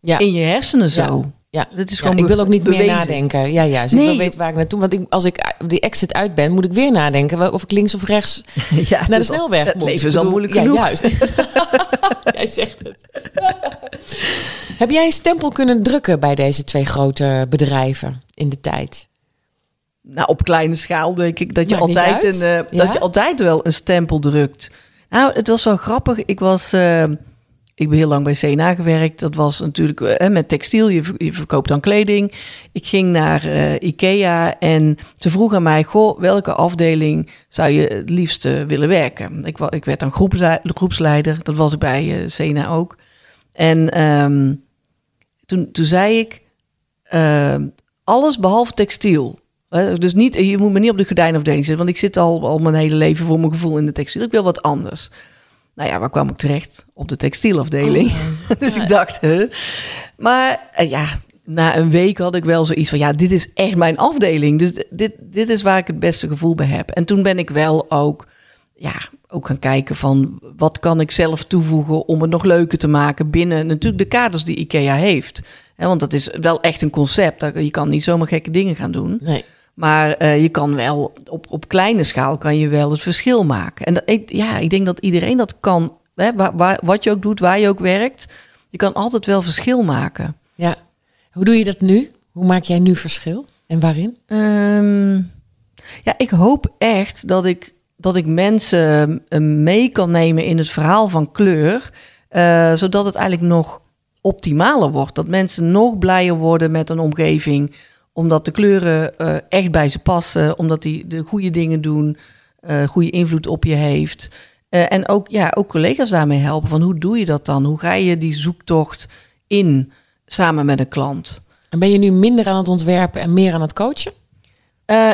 ja. in je hersenen zo. Ja, Dat is Ja, gewoon ik wil ook niet meer nadenken. Ja, ja. Dus ik wil weten waar ik naartoe... Want ik, als ik die exit uit ben, moet ik weer nadenken... of ik links of rechts Ja, naar de al- snelweg moet. leven is al moeilijk ja, genoeg. juist. Jij zegt het. Heb jij een stempel kunnen drukken bij deze twee grote bedrijven in de tijd? Nou, op kleine schaal denk ik dat je, Maakt altijd een, eh, Ja? dat je altijd wel een stempel drukt. Nou, het was wel grappig. Ik was... eh, ik ben heel lang bij CNA gewerkt. Dat was natuurlijk eh, met textiel. Je, je verkoopt dan kleding. Ik ging naar Ikea en ze vroeg aan mij... Goh, welke afdeling zou je het liefst willen werken? Ik, ik werd dan groepsle- groepsleider. Dat was ik bij CNA ook. En ehm, toen, toen zei ik... ehm, alles behalve textiel. Dus niet, je moet me niet op de gordijnafdeling zetten, want ik zit al, al mijn hele leven voor mijn gevoel in de textiel. Ik wil wat anders. Nou ja, waar kwam ik terecht? Op de textielafdeling. dus ik dacht, hè. Maar eh, ja, na een week had ik wel zoiets van, ja, dit is echt mijn afdeling. Dus dit, dit is waar ik het beste gevoel bij heb. En toen ben ik wel ook, ja, ook gaan kijken van, wat kan ik zelf toevoegen om het nog leuker te maken binnen natuurlijk de kaders die IKEA heeft. Want dat is wel echt een concept. Je kan niet zomaar gekke dingen gaan doen. Nee. Maar eh, je kan wel op, op kleine schaal kan je wel het verschil maken. En dat, ik, ja, ik denk dat iedereen dat kan. Hè, waar, waar- wat je ook doet, waar je ook werkt. Je kan altijd wel verschil maken. Ja. Hoe doe je dat nu? Hoe maak jij nu verschil? En waarin? Ehm, ja, ik hoop echt dat ik, dat ik mensen eh, mee kan nemen in het verhaal van kleur. eh, zodat het eigenlijk nog optimaler wordt. Dat mensen nog blijer worden met een omgeving. Omdat de kleuren eh, echt bij ze passen. Omdat die de goede dingen doen. eh, goede invloed op je heeft. Eh, en ook, ja, ook collega's daarmee helpen. Van hoe doe je dat dan? Hoe ga je die zoektocht in samen met een klant? En ben je nu minder aan het ontwerpen en meer aan het coachen?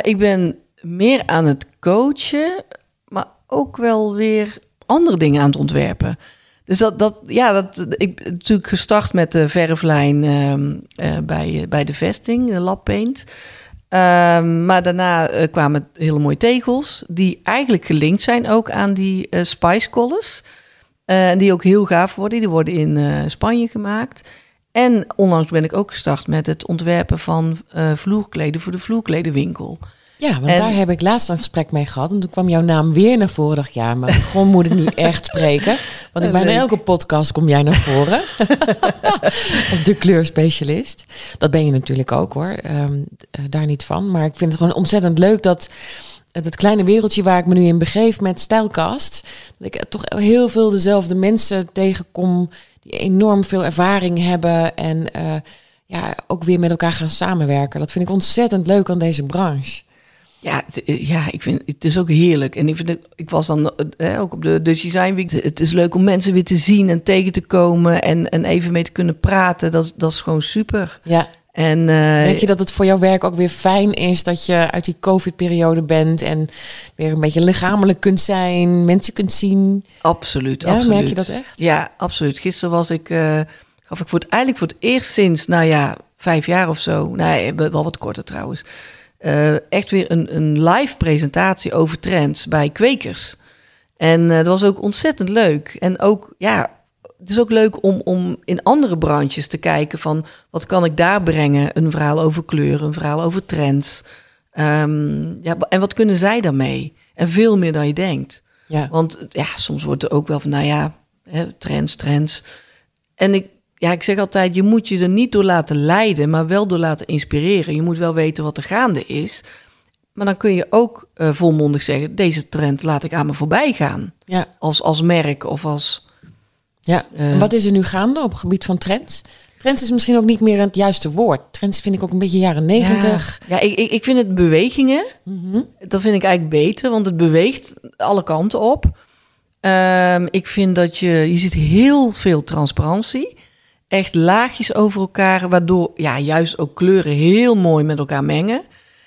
Ik ben meer aan het coachen, maar ook wel weer andere dingen aan het ontwerpen. Dus dat, dat ja, dat, ik ben natuurlijk gestart met de verflijn ehm, eh, bij, bij de vesting, de Lab Paint. Ehm, maar daarna eh, kwamen hele mooie tegels, die eigenlijk gelinkt zijn ook aan die eh, Spice Collars. Eh, en die ook heel gaaf worden. Die worden in eh, Spanje gemaakt. En onlangs ben ik ook gestart met het ontwerpen van eh, vloerkleden voor de vloerkledenwinkel. Ja, want En- daar heb ik laatst een gesprek mee gehad. En toen kwam jouw naam weer naar voren. dacht ja, maar gewoon moet ik nu echt spreken. Want in bijna elke podcast kom jij naar voren. Als de kleurspecialist. Dat ben je natuurlijk ook hoor. Ehm, eh, daar niet van. Maar ik vind het gewoon ontzettend leuk dat het kleine wereldje waar ik me nu in begeef met Stijlkast. Dat ik toch heel veel dezelfde mensen tegenkom. Die enorm veel ervaring hebben. En eh, ja, ook weer met elkaar gaan samenwerken. Dat vind ik ontzettend leuk aan deze branche. Ja, het, eh, ja ik vind het is ook heerlijk. En ik, vind ik was dan eh, ook op de Dutch Design Week. Het is leuk om mensen weer te zien en tegen te komen en, en even mee te kunnen praten. Dat, is- dat is gewoon super. Ja, En eh, denk je dat het voor jouw werk ook weer fijn is dat je uit die COVID-periode bent en weer een beetje lichamelijk kunt zijn, mensen kunt zien? absoluut, Ja, absoluut. merk je dat echt? Ja, absoluut. Gisteren was ik, gaf ik voor het, eigenlijk voor het eerst sinds, nou ja, vijf jaar of zo. Nee, wel wat korter trouwens. Eh, echt weer een, een live presentatie over trends bij kwekers. En eh, dat was ook ontzettend leuk. En ook, ja, het is ook leuk om, om in andere branches te kijken van wat kan ik daar brengen? Een verhaal over kleur, een verhaal over trends. Ehm, ja, en wat kunnen zij daarmee? En veel meer dan je denkt. Ja, Want ja, soms wordt er ook wel van, nou ja, hè, trends, trends. En ik, ja, ik zeg altijd, je moet je er niet door laten leiden, maar wel door laten inspireren. Je moet wel weten wat er gaande is. Maar dan kun je ook eh, volmondig zeggen, deze trend laat ik aan me voorbij gaan. ja, Als, als merk of als... ja. Eh. en wat is er nu gaande op het gebied van trends? Trends is misschien ook niet meer het juiste woord. Trends vind ik ook een beetje jaren negentig. Ja, ik, ik, ik vind het bewegingen, Mhm. dat vind ik eigenlijk beter, want het beweegt alle kanten op. Ehm, ik vind dat je, je ziet heel veel transparantie. Echt laagjes over elkaar, waardoor ja, juist ook kleuren heel mooi met elkaar mengen.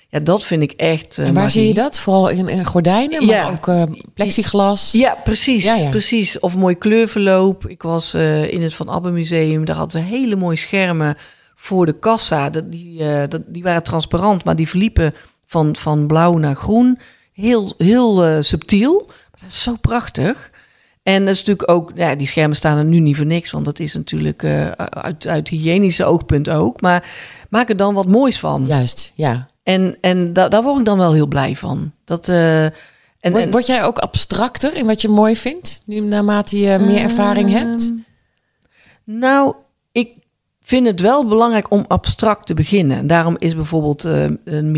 Ja, dat vind ik echt. eh, En waar magie. zie je dat? Vooral in, in gordijnen, maar Ja. ook eh, plexiglas. Ja, precies. Ja, ja. precies. Of mooi kleurverloop. Ik was eh, in het Van Abbe Museum. Daar hadden ze hele mooie schermen voor de kassa. Dat, die, dat, die waren transparant, maar die verliepen van, van blauw naar groen. Heel, heel subtiel. Maar dat is zo prachtig. En dat is natuurlijk ook, ja, die schermen staan er nu niet voor niks, want dat is natuurlijk uh, uit, uit hygiënische oogpunt ook. Maar maak er dan wat moois van. Juist, ja. En, en da daar word ik dan wel heel blij van. Dat, uh, en, word, word, jij ook abstracter in wat je mooi vindt, nu naarmate je meer ervaring hebt? Ehm, nou, vind het wel belangrijk om abstract te beginnen. Daarom is bijvoorbeeld uh, een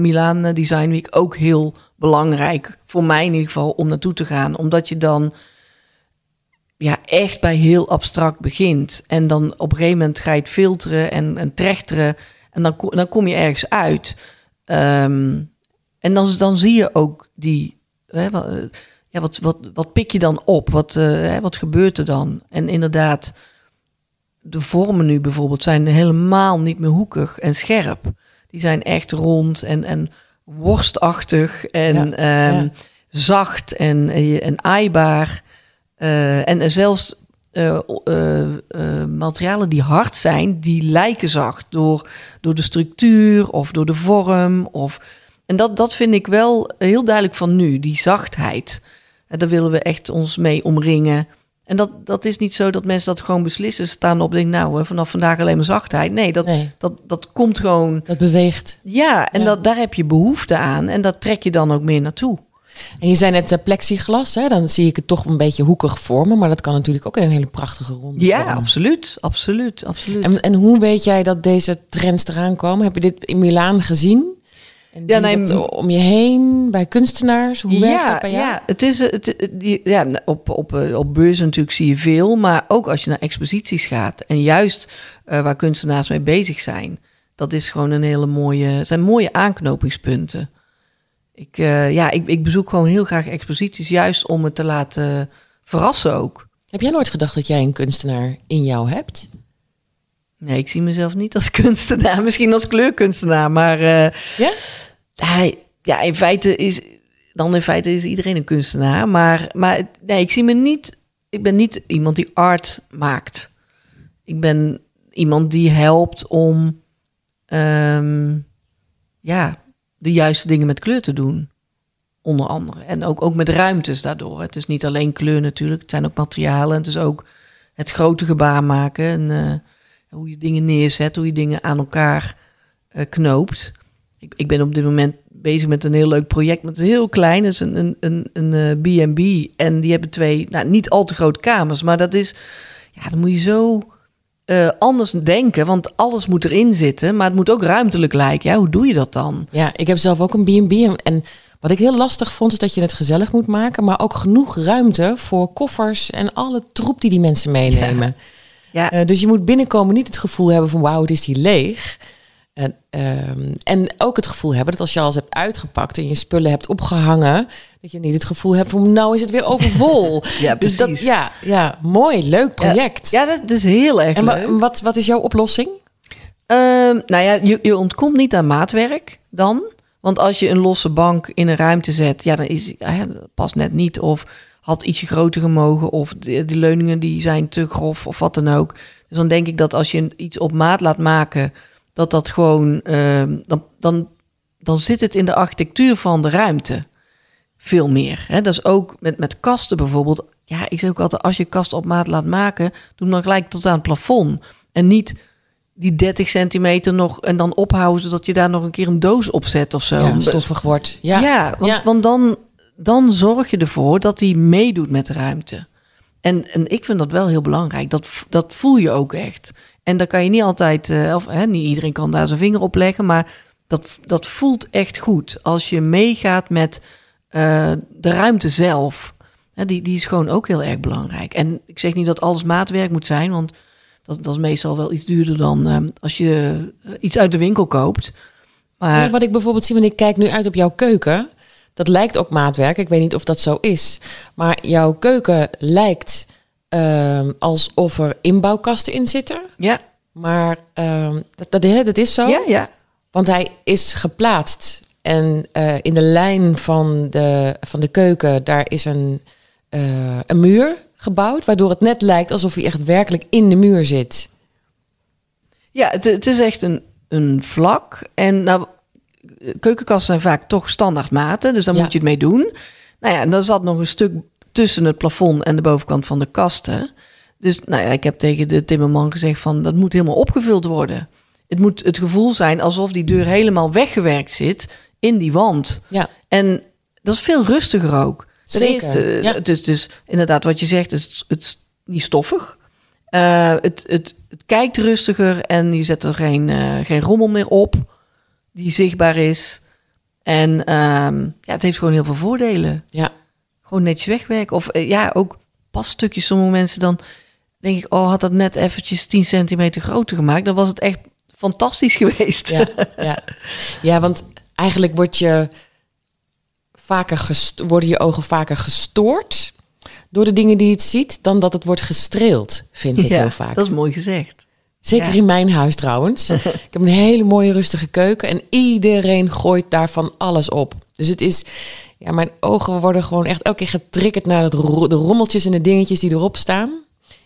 Milaan, uh, Design Week ook heel belangrijk. Voor mij in ieder geval om naartoe te gaan. Omdat je dan ja, echt bij heel abstract begint. En dan op een gegeven moment ga je het filteren en, en trechteren. En dan, dan kom je ergens uit. Um, en dan, dan zie je ook die. Hè, wat, ja, wat, wat, wat pik je dan op? Wat, hè, wat gebeurt er dan? En inderdaad, de vormen nu bijvoorbeeld zijn helemaal niet meer hoekig en scherp. Die zijn echt rond en, en worstachtig en ja, um, ja. zacht en, en aaibaar. Uh, en zelfs uh, uh, materialen die hard zijn, die lijken zacht door, door de structuur of door de vorm. Of, en dat, dat vind ik wel heel duidelijk van nu, die zachtheid. En daar willen we echt ons mee omringen. En dat, dat is niet zo dat mensen dat gewoon beslissen. Staan op, denk nou, vanaf vandaag alleen maar zachtheid. Nee, dat, nee. dat, dat komt gewoon. Dat beweegt. Ja, en ja. Dat, daar heb je behoefte aan. En dat trek je dan ook meer naartoe. En je zei net uh, plexiglas, hè? dan zie ik het toch een beetje hoekig vormen. Maar dat kan natuurlijk ook in een hele prachtige ronde Ja, vormen. absoluut. absoluut, absoluut. En, en hoe weet jij dat deze trends eraan komen? Heb je dit in Milaan gezien? En ja, nee, om je heen bij kunstenaars? Hoe werkt ja, dat bij jou? Ja, het is, het, het, ja op, op, op beurzen natuurlijk zie je veel, maar ook als je naar exposities gaat en juist uh, waar kunstenaars mee bezig zijn, dat is gewoon een hele mooie, zijn mooie aanknopingspunten. Ik, uh, ja, ik, ik bezoek gewoon heel graag exposities, juist om het te laten verrassen ook. Heb jij nooit gedacht dat jij een kunstenaar in jou hebt? Nee, ik zie mezelf niet als kunstenaar. Misschien als kleurkunstenaar, maar... Uh, ja? Hij, ja, in feite is... Dan in feite is iedereen een kunstenaar. Maar, maar nee, ik zie me niet... Ik ben niet iemand die art maakt. Ik ben iemand die helpt om... Um, ja, de juiste dingen met kleur te doen. Onder andere. En ook, ook met ruimtes daardoor. Het is niet alleen kleur natuurlijk. Het zijn ook materialen. Het is ook het grote gebaar maken. En uh, hoe je dingen neerzet. Hoe je dingen aan elkaar uh, knoopt. Ik, ik, ben op dit moment bezig met een heel leuk project. Maar het is heel klein. Het is een, een, een, een B&B. En die hebben twee, nou, niet al te grote kamers. Maar dat is, ja, dan moet je zo... Uh, anders denken, want alles moet erin zitten, maar het moet ook ruimtelijk lijken. Ja, hoe doe je dat dan? Ja, ik heb zelf ook een B&B en wat ik heel lastig vond is dat je het gezellig moet maken, maar ook genoeg ruimte voor koffers en alle troep die die mensen meenemen. Ja. ja. Uh, dus je moet binnenkomen niet het gevoel hebben van wauw, het is hier leeg. En, um, en ook het gevoel hebben dat als je alles hebt uitgepakt en je spullen hebt opgehangen, dat je niet het gevoel hebt van nou is het weer overvol. ja, dus precies. dat, ja, ja, mooi, leuk project. Ja, ja dat is heel erg en leuk. wat, wat is jouw oplossing? Um, nou ja, je, je ontkomt niet aan maatwerk dan. Want als je een losse bank in een ruimte zet, ja, dan is ja, dat past net niet. Of had ietsje groter gemogen. Of de, de leuningen die zijn te grof of wat dan ook. Dus dan denk ik dat als je iets op maat laat maken, dat dat gewoon, uh, dan, dan, dan zit het in de architectuur van de ruimte veel meer. Hè? Dat is ook met, met kasten bijvoorbeeld. Ja, ik zeg ook altijd, als je kast op maat laat maken, doe hem dan gelijk tot aan het plafond. En niet die 30 centimeter nog en dan ophouden zodat je daar nog een keer een doos op zet of zo. Ja, stoffig wordt. Ja, ja, want, Ja. want dan, dan zorg je ervoor dat hij meedoet met de ruimte. En, en ik vind dat wel heel belangrijk. Dat, dat voel je ook echt. En dan kan je niet altijd, uh, of hè, niet iedereen kan daar zijn vinger op leggen, maar dat, dat voelt echt goed. Als je meegaat met uh, de ruimte zelf. Hè, die, die is gewoon ook heel erg belangrijk. En ik zeg niet dat alles maatwerk moet zijn, want dat, dat is meestal wel iets duurder dan uh, als je iets uit de winkel koopt. Maar Ja, wat ik bijvoorbeeld zie, want ik kijk nu uit op jouw keuken. Dat lijkt ook maatwerk. Ik weet niet of dat zo is. Maar jouw keuken lijkt uh, alsof er inbouwkasten in zitten. ja, Maar uh, dat, dat, dat is zo. ja, ja. Want hij is geplaatst. En uh, in de lijn van de, van de keuken, daar is een, uh, een muur gebouwd. Waardoor het net lijkt alsof hij echt werkelijk in de muur zit. Ja, het, het is echt een, een vlak. En nou, keukenkasten zijn vaak toch standaard maten, dus daar Ja. moet je het mee doen. Nou ja, en dan zat nog een stuk tussen het plafond en de bovenkant van de kasten. Dus nou ja, ik heb tegen de timmerman gezegd van dat moet helemaal opgevuld worden. Het moet het gevoel zijn alsof die deur helemaal weggewerkt zit in die wand. Ja. En dat is veel rustiger ook. Zeker, ja. Het is dus inderdaad wat je zegt, het is, het is niet stoffig. Eh, het, het, het kijkt rustiger en je zet er geen, eh, geen rommel meer op die zichtbaar is. En ehm, ja, het heeft gewoon heel veel voordelen. Ja. Gewoon netjes wegwerken. Of eh, ja, ook passtukjes. Sommige mensen dan denk ik, oh, had dat net eventjes 10 centimeter groter gemaakt. Dan was het echt fantastisch geweest. Ja, ja. ja, want eigenlijk word je vaker worden je ogen vaker gestoord door de dingen die het ziet, dan dat het wordt gestreeld, vind ik Ja, heel vaak. Dat is mooi gezegd. Zeker ja. in mijn huis trouwens. ik heb een hele mooie rustige keuken en iedereen gooit daarvan alles op. Dus het is, ja, mijn ogen worden gewoon echt elke keer getriggerd naar het ro- de rommeltjes en de dingetjes die erop staan.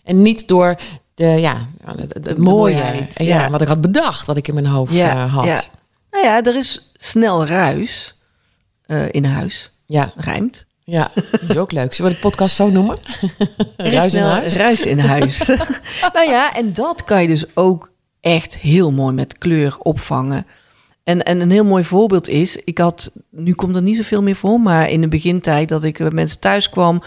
En niet door de, ja, het, het, mooie, ja, ja. wat ik had bedacht, wat ik in mijn hoofd Ja, eh, had. Nou ja, er is snel ruis eh, in huis. ja. Rijmt. Ja, dat is ook leuk. Zullen we de podcast zo noemen? Is Ruis in huis? ruis in huis. nou ja, en dat kan je dus ook echt heel mooi met kleur opvangen. En, en een heel mooi voorbeeld is, ik had, nu komt er niet zoveel meer voor, maar in de begintijd dat ik bij mensen thuis kwam,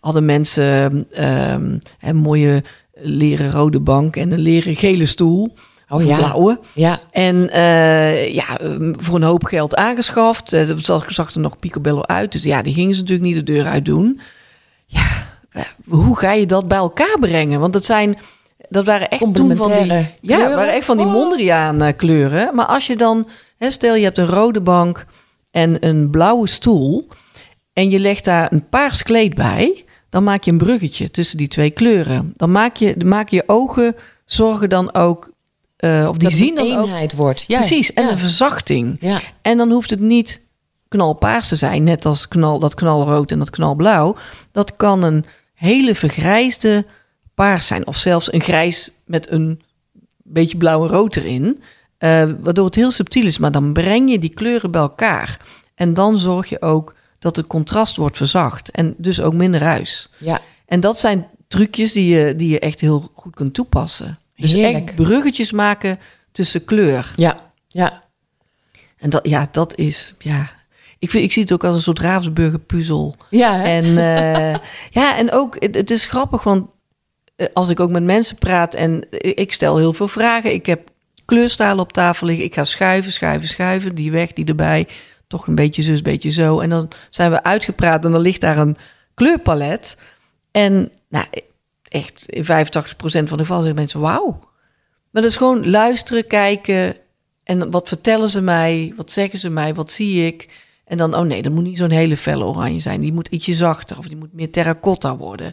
hadden mensen ehm, een mooie leren rode bank en een leren gele stoel. Oh ja. blauwe. Ja, En eh, ja, um, voor een hoop geld aangeschaft. Dat zag, zag er nog picobello uit. Dus ja, die gingen ze natuurlijk niet de deur uit doen. Ja, eh, hoe ga je dat bij elkaar brengen? Want dat zijn... Dat waren echt toen van die, ja, waren echt van die Oh. Mondriaan kleuren. Maar als je dan, hè, stel je hebt een rode bank en een blauwe stoel en je legt daar een paars kleed bij, dan maak je een bruggetje tussen die twee kleuren. Dan maak je, maak je ogen zorgen dan ook, eh, of die dat zien het dan een ook eenheid wordt. Ja, Precies, en ja. een verzachting. Ja, En dan hoeft het niet knalpaars te zijn, net als knal, dat knalrood en dat knalblauw. Dat kan een hele vergrijsde paars zijn, of zelfs een grijs met een beetje blauw en rood erin. eh, waardoor het heel subtiel is, maar dan breng je die kleuren bij elkaar. En dan zorg je ook dat het contrast wordt verzacht en dus ook minder ruis. ja. En dat zijn trucjes die je, die je echt heel goed kunt toepassen. Dus Heerlijk. echt bruggetjes maken tussen kleur. ja, ja. En dat, ja, dat is, ja. Ik, vind, ik zie het ook als een soort Ravensburger puzzel. Ja, hè? En eh, ja, en ook, het, het is grappig, want eh, als ik ook met mensen praat en ik stel heel veel vragen. Ik heb kleurstalen op tafel liggen. Ik ga schuiven, schuiven, schuiven. Die weg, die erbij. Toch een beetje zus, beetje zo. En dan zijn we uitgepraat en dan ligt daar een kleurpalet. En nou, echt in 85% van de gevallen zeggen mensen, wauw. Maar dat is gewoon luisteren, kijken. En wat vertellen ze mij? Wat zeggen ze mij? Wat zie ik? En dan, oh nee, dat moet niet zo'n hele felle oranje zijn. Die moet ietsje zachter of die moet meer terracotta worden.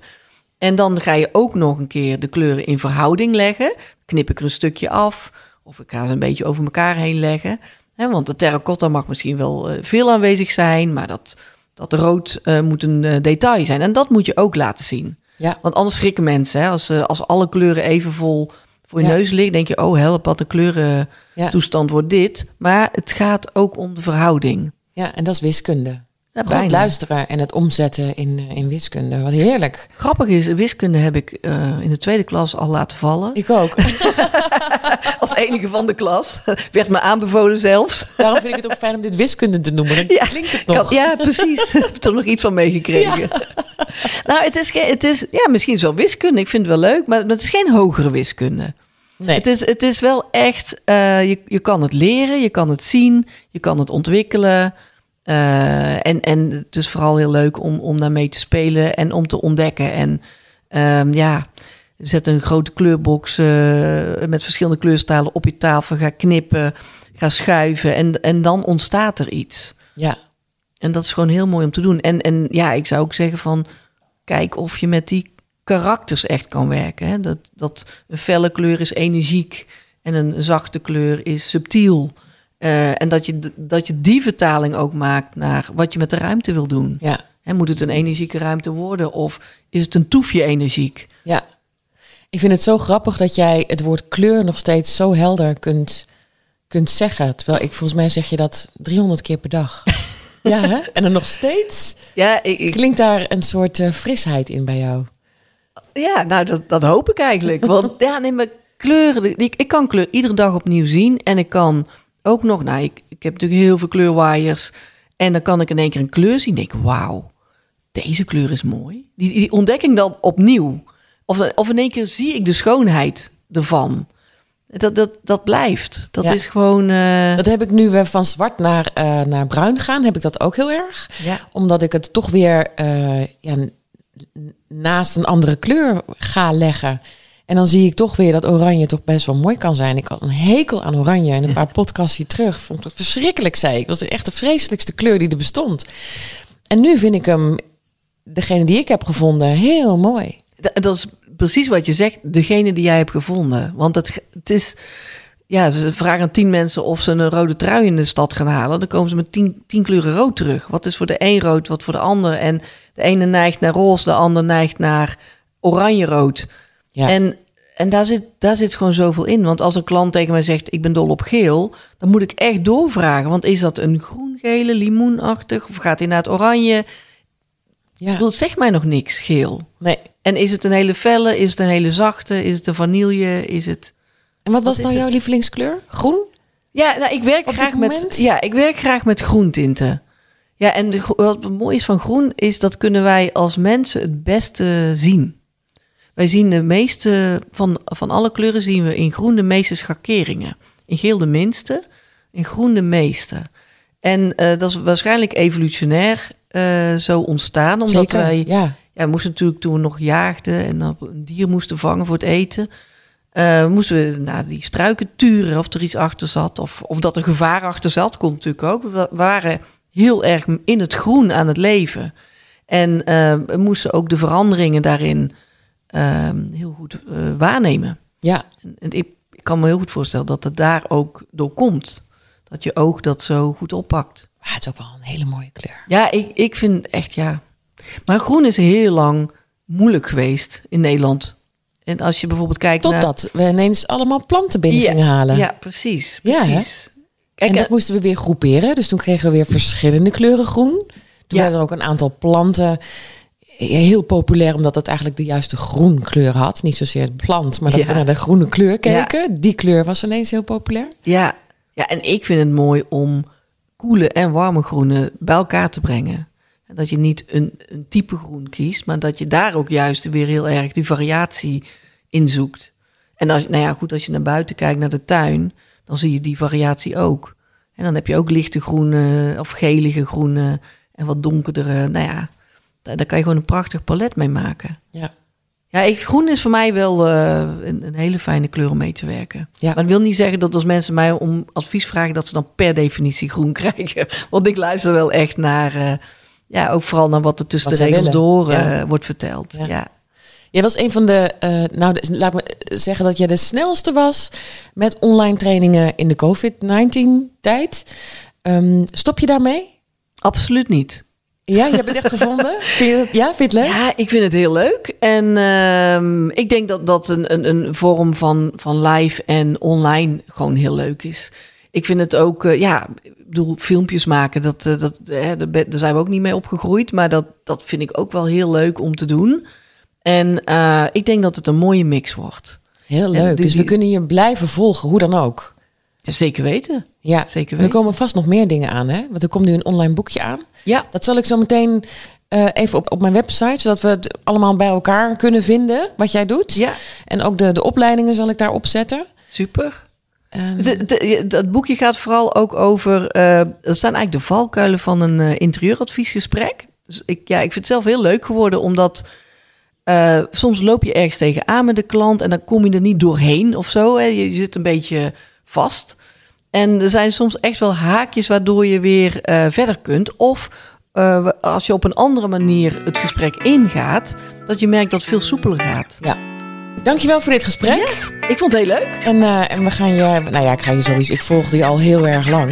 En dan ga je ook nog een keer de kleuren in verhouding leggen. Knip ik er een stukje af of ik ga ze een beetje over elkaar heen leggen. Hè, want de terracotta mag misschien wel eh, veel aanwezig zijn, maar dat, dat rood eh, moet een eh, detail zijn. En dat moet je ook laten zien. Ja. Want anders schrikken mensen. Hè? Als, eh, als alle kleuren even vol voor je Ja. neus liggen, denk je, oh help, wat de kleurentoestand Ja. wordt dit. Maar het gaat ook om de verhouding. ja, en dat is wiskunde. Ja, Goed bijna. luisteren en het omzetten in, eh, in wiskunde. Wat heerlijk. Grappig is, wiskunde heb ik eh, in de tweede klas al laten vallen. Ik ook. Als enige van de klas. Werd me aanbevolen zelfs. Daarom vind ik het ook fijn om dit wiskunde te noemen. Dan Ja, klinkt het had- nog. ja, precies. Ik heb er nog iets van meegekregen. Nou, het is, het is ja, misschien is wel wiskunde. Ik vind het wel leuk, maar het is geen hogere wiskunde. Nee. Het, is, het is wel echt, eh, je, je kan het leren, je kan het zien, je kan het ontwikkelen. Eh, en, en het is vooral heel leuk om, om daarmee te spelen en om te ontdekken. En ehm, ja, zet een grote kleurbox eh, met verschillende kleurstalen op je tafel, ga knippen, ga schuiven en, en dan ontstaat er iets. Ja, En dat is gewoon heel mooi om te doen. En, en ja, ik zou ook zeggen van, kijk of je met die karakters echt kan werken. Hè? Dat, dat een felle kleur is energiek en een zachte kleur is subtiel. Eh, en dat je, dat je die vertaling ook maakt naar wat je met de ruimte wil doen. ja, Hè, moet het een energieke ruimte worden of is het een toefje energiek? ja. Ik vind het zo grappig dat jij het woord kleur nog steeds zo helder kunt, kunt zeggen. Terwijl ik volgens mij zeg je dat 300 keer per dag. Ja, hè? en dan nog steeds Ja, ik, ik- klinkt daar een soort eh, frisheid in bij jou. ja nou, dat, dat hoop ik eigenlijk. Want ja, nee, maar kleuren, ik, ik kan kleur iedere dag opnieuw zien. En ik kan ook nog, nou, ik, ik heb natuurlijk heel veel kleurwaaiers. En dan kan ik in één keer een kleur zien. denk wauw, deze kleur is mooi. Die, die ontdek ik dan opnieuw. Of, of in één keer zie ik de schoonheid ervan. Dat, dat, dat blijft. Dat Ja. is gewoon... eh, Dat heb ik nu weer van zwart naar, eh, naar bruin gaan. Heb ik dat ook heel erg. ja. Omdat ik het toch weer eh, ja, naast een andere kleur ga leggen. En dan zie ik toch weer dat oranje toch best wel mooi kan zijn. Ik had een hekel aan oranje. En een paar podcasts hier terug vond ik het verschrikkelijk, zei ik. Het was echt de vreselijkste kleur die er bestond. En nu vind ik hem, degene die ik heb gevonden, heel mooi. Dat is precies wat je zegt, degene die jij hebt gevonden. Want het, het is, ja, ze vragen aan tien mensen of ze een rode trui in de stad gaan halen. Dan komen ze met tien, tien kleuren rood terug. Wat is voor de een rood, wat voor de ander. En de ene neigt naar roze, de ander neigt naar oranje-rood. Ja. En, en daar, zit, daar zit gewoon zoveel in. Want als een klant tegen mij zegt, ik ben dol op geel, dan moet ik echt doorvragen. Want is dat een groen-gele, limoenachtig, of gaat hij naar het oranje? Ik Ja. bedoel, het zegt mij nog niks, geel. Nee. En is het een hele felle? Is het een hele zachte? Is het een vanille? Is het... En wat was nou jouw het? lievelingskleur? Groen? Ja, nou, ik werk Op graag met. Ja, ik werk graag met groentinten. Ja, en de, wat mooi is van groen is dat kunnen wij als mensen het beste zien. Wij zien de meeste van, van alle kleuren zien we in groen de meeste schakeringen. In geel de minste, in groen de meeste. En eh, dat is waarschijnlijk evolutionair eh, zo ontstaan, omdat Zeker. wij Ja. ja, we moesten natuurlijk toen we nog jaagden en dan een dier moesten vangen voor het eten. eh, moesten we naar die struiken turen of er iets achter zat. Of, of dat er gevaar achter zat, kon natuurlijk ook. We waren heel erg in het groen aan het leven. En we moesten ook de veranderingen daarin heel goed eh, waarnemen. ja. En, en ik, ik kan me heel goed voorstellen dat het daar ook door komt. Dat je oog dat zo goed oppakt. Maar het is ook wel een hele mooie kleur. Ja, ik, ik vind echt ja. Maar groen is heel lang moeilijk geweest in Nederland. En als je bijvoorbeeld kijkt naar... Totdat we ineens allemaal planten binnen Ja, gingen halen. Ja, precies. Ja, precies. Kijk, en dat eh, moesten we weer groeperen. Dus toen kregen we weer verschillende kleuren groen. Toen Ja. werden er ook een aantal planten heel populair, omdat het eigenlijk de juiste groenkleur had. Niet zozeer het plant, maar dat Ja. we naar de groene kleur keken. Die kleur was ineens heel populair. ja, ja, en ik vind het mooi om koele en warme groenen bij elkaar te brengen. En dat je niet een, een type groen kiest, maar dat je daar ook juist weer heel erg die variatie in zoekt. En als, nou ja, goed, als je naar buiten kijkt, naar de tuin, dan zie je die variatie ook. En dan heb je ook lichte groene of gelige groene en wat donkerdere. Nou ja, daar, daar kan je gewoon een prachtig palet mee maken. Ja. Ja, ik, groen is voor mij wel eh, een, een hele fijne kleur om mee te werken. Ja. Maar dat wil niet zeggen dat als mensen mij om advies vragen, dat ze dan per definitie groen krijgen. Want ik luister wel echt naar, eh, ja, ook vooral naar wat er tussen Wat de regels willen. door eh, Ja. wordt verteld. Ja. Ja. Jij was een van de, nou de- laat me zeggen dat jij de snelste was met online trainingen in de COVID-19 tijd. Ehm, stop je daarmee? absoluut niet. Ja, je hebt het echt gevonden? Vind je dat, ja, vind je het leuk? Ja, ik vind het heel leuk. En ehm, ik denk dat dat een, een, een vorm van, van live en online gewoon heel leuk is. Ik vind het ook, eh, ja, ik bedoel, filmpjes maken, dat, eh, dat, hè, daar zijn we ook niet mee opgegroeid. Maar dat, dat vind ik ook wel heel leuk om te doen. En eh, ik denk dat het een mooie mix wordt. Heel leuk. Dus we die- kunnen je blijven volgen, hoe dan ook. Ja, zeker weten. Ja, Zeker er weten. komen vast nog meer dingen aan, hè? Want er komt nu een online boekje aan. Ja, Dat zal ik zo meteen eh, even op, op mijn website, zodat we het allemaal bij elkaar kunnen vinden, wat jij doet. ja, En ook de, de opleidingen zal ik daar opzetten. super. Het- het boekje gaat vooral ook over. eh dat zijn eigenlijk de valkuilen van een eh, interieuradviesgesprek. Dus ik, ja, ik vind het zelf heel leuk geworden, omdat soms loop je ergens tegenaan met de klant en dan kom je er niet doorheen of zo. Hè. Je, je zit een beetje vast. En er zijn soms echt wel haakjes waardoor je weer eh, verder kunt. Of eh, als je op een andere manier het gesprek ingaat, dat je merkt dat het veel soepeler gaat. ja. Dankjewel voor dit gesprek. Ik vond het heel leuk. En, eh, en we gaan je, nou ja, ik ga je sowieso, ik volgde je al heel erg lang.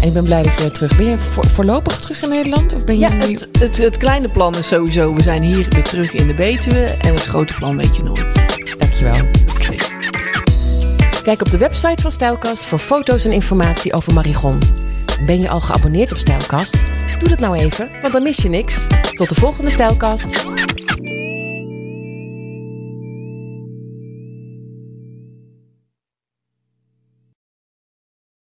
En ik ben blij dat je terug ben. je voor- voorlopig terug in Nederland? Of ben je Ja, nu- het, het, het kleine plan is sowieso, we zijn hier weer terug in de Betuwe. En het grote plan weet je nooit. Dankjewel. Kijk op de website van Stijlkast voor foto's en informatie over Marigon. Ben je al geabonneerd op Stijlkast? Doe dat nou even, want dan mis je niks. Tot de volgende Stijlkast.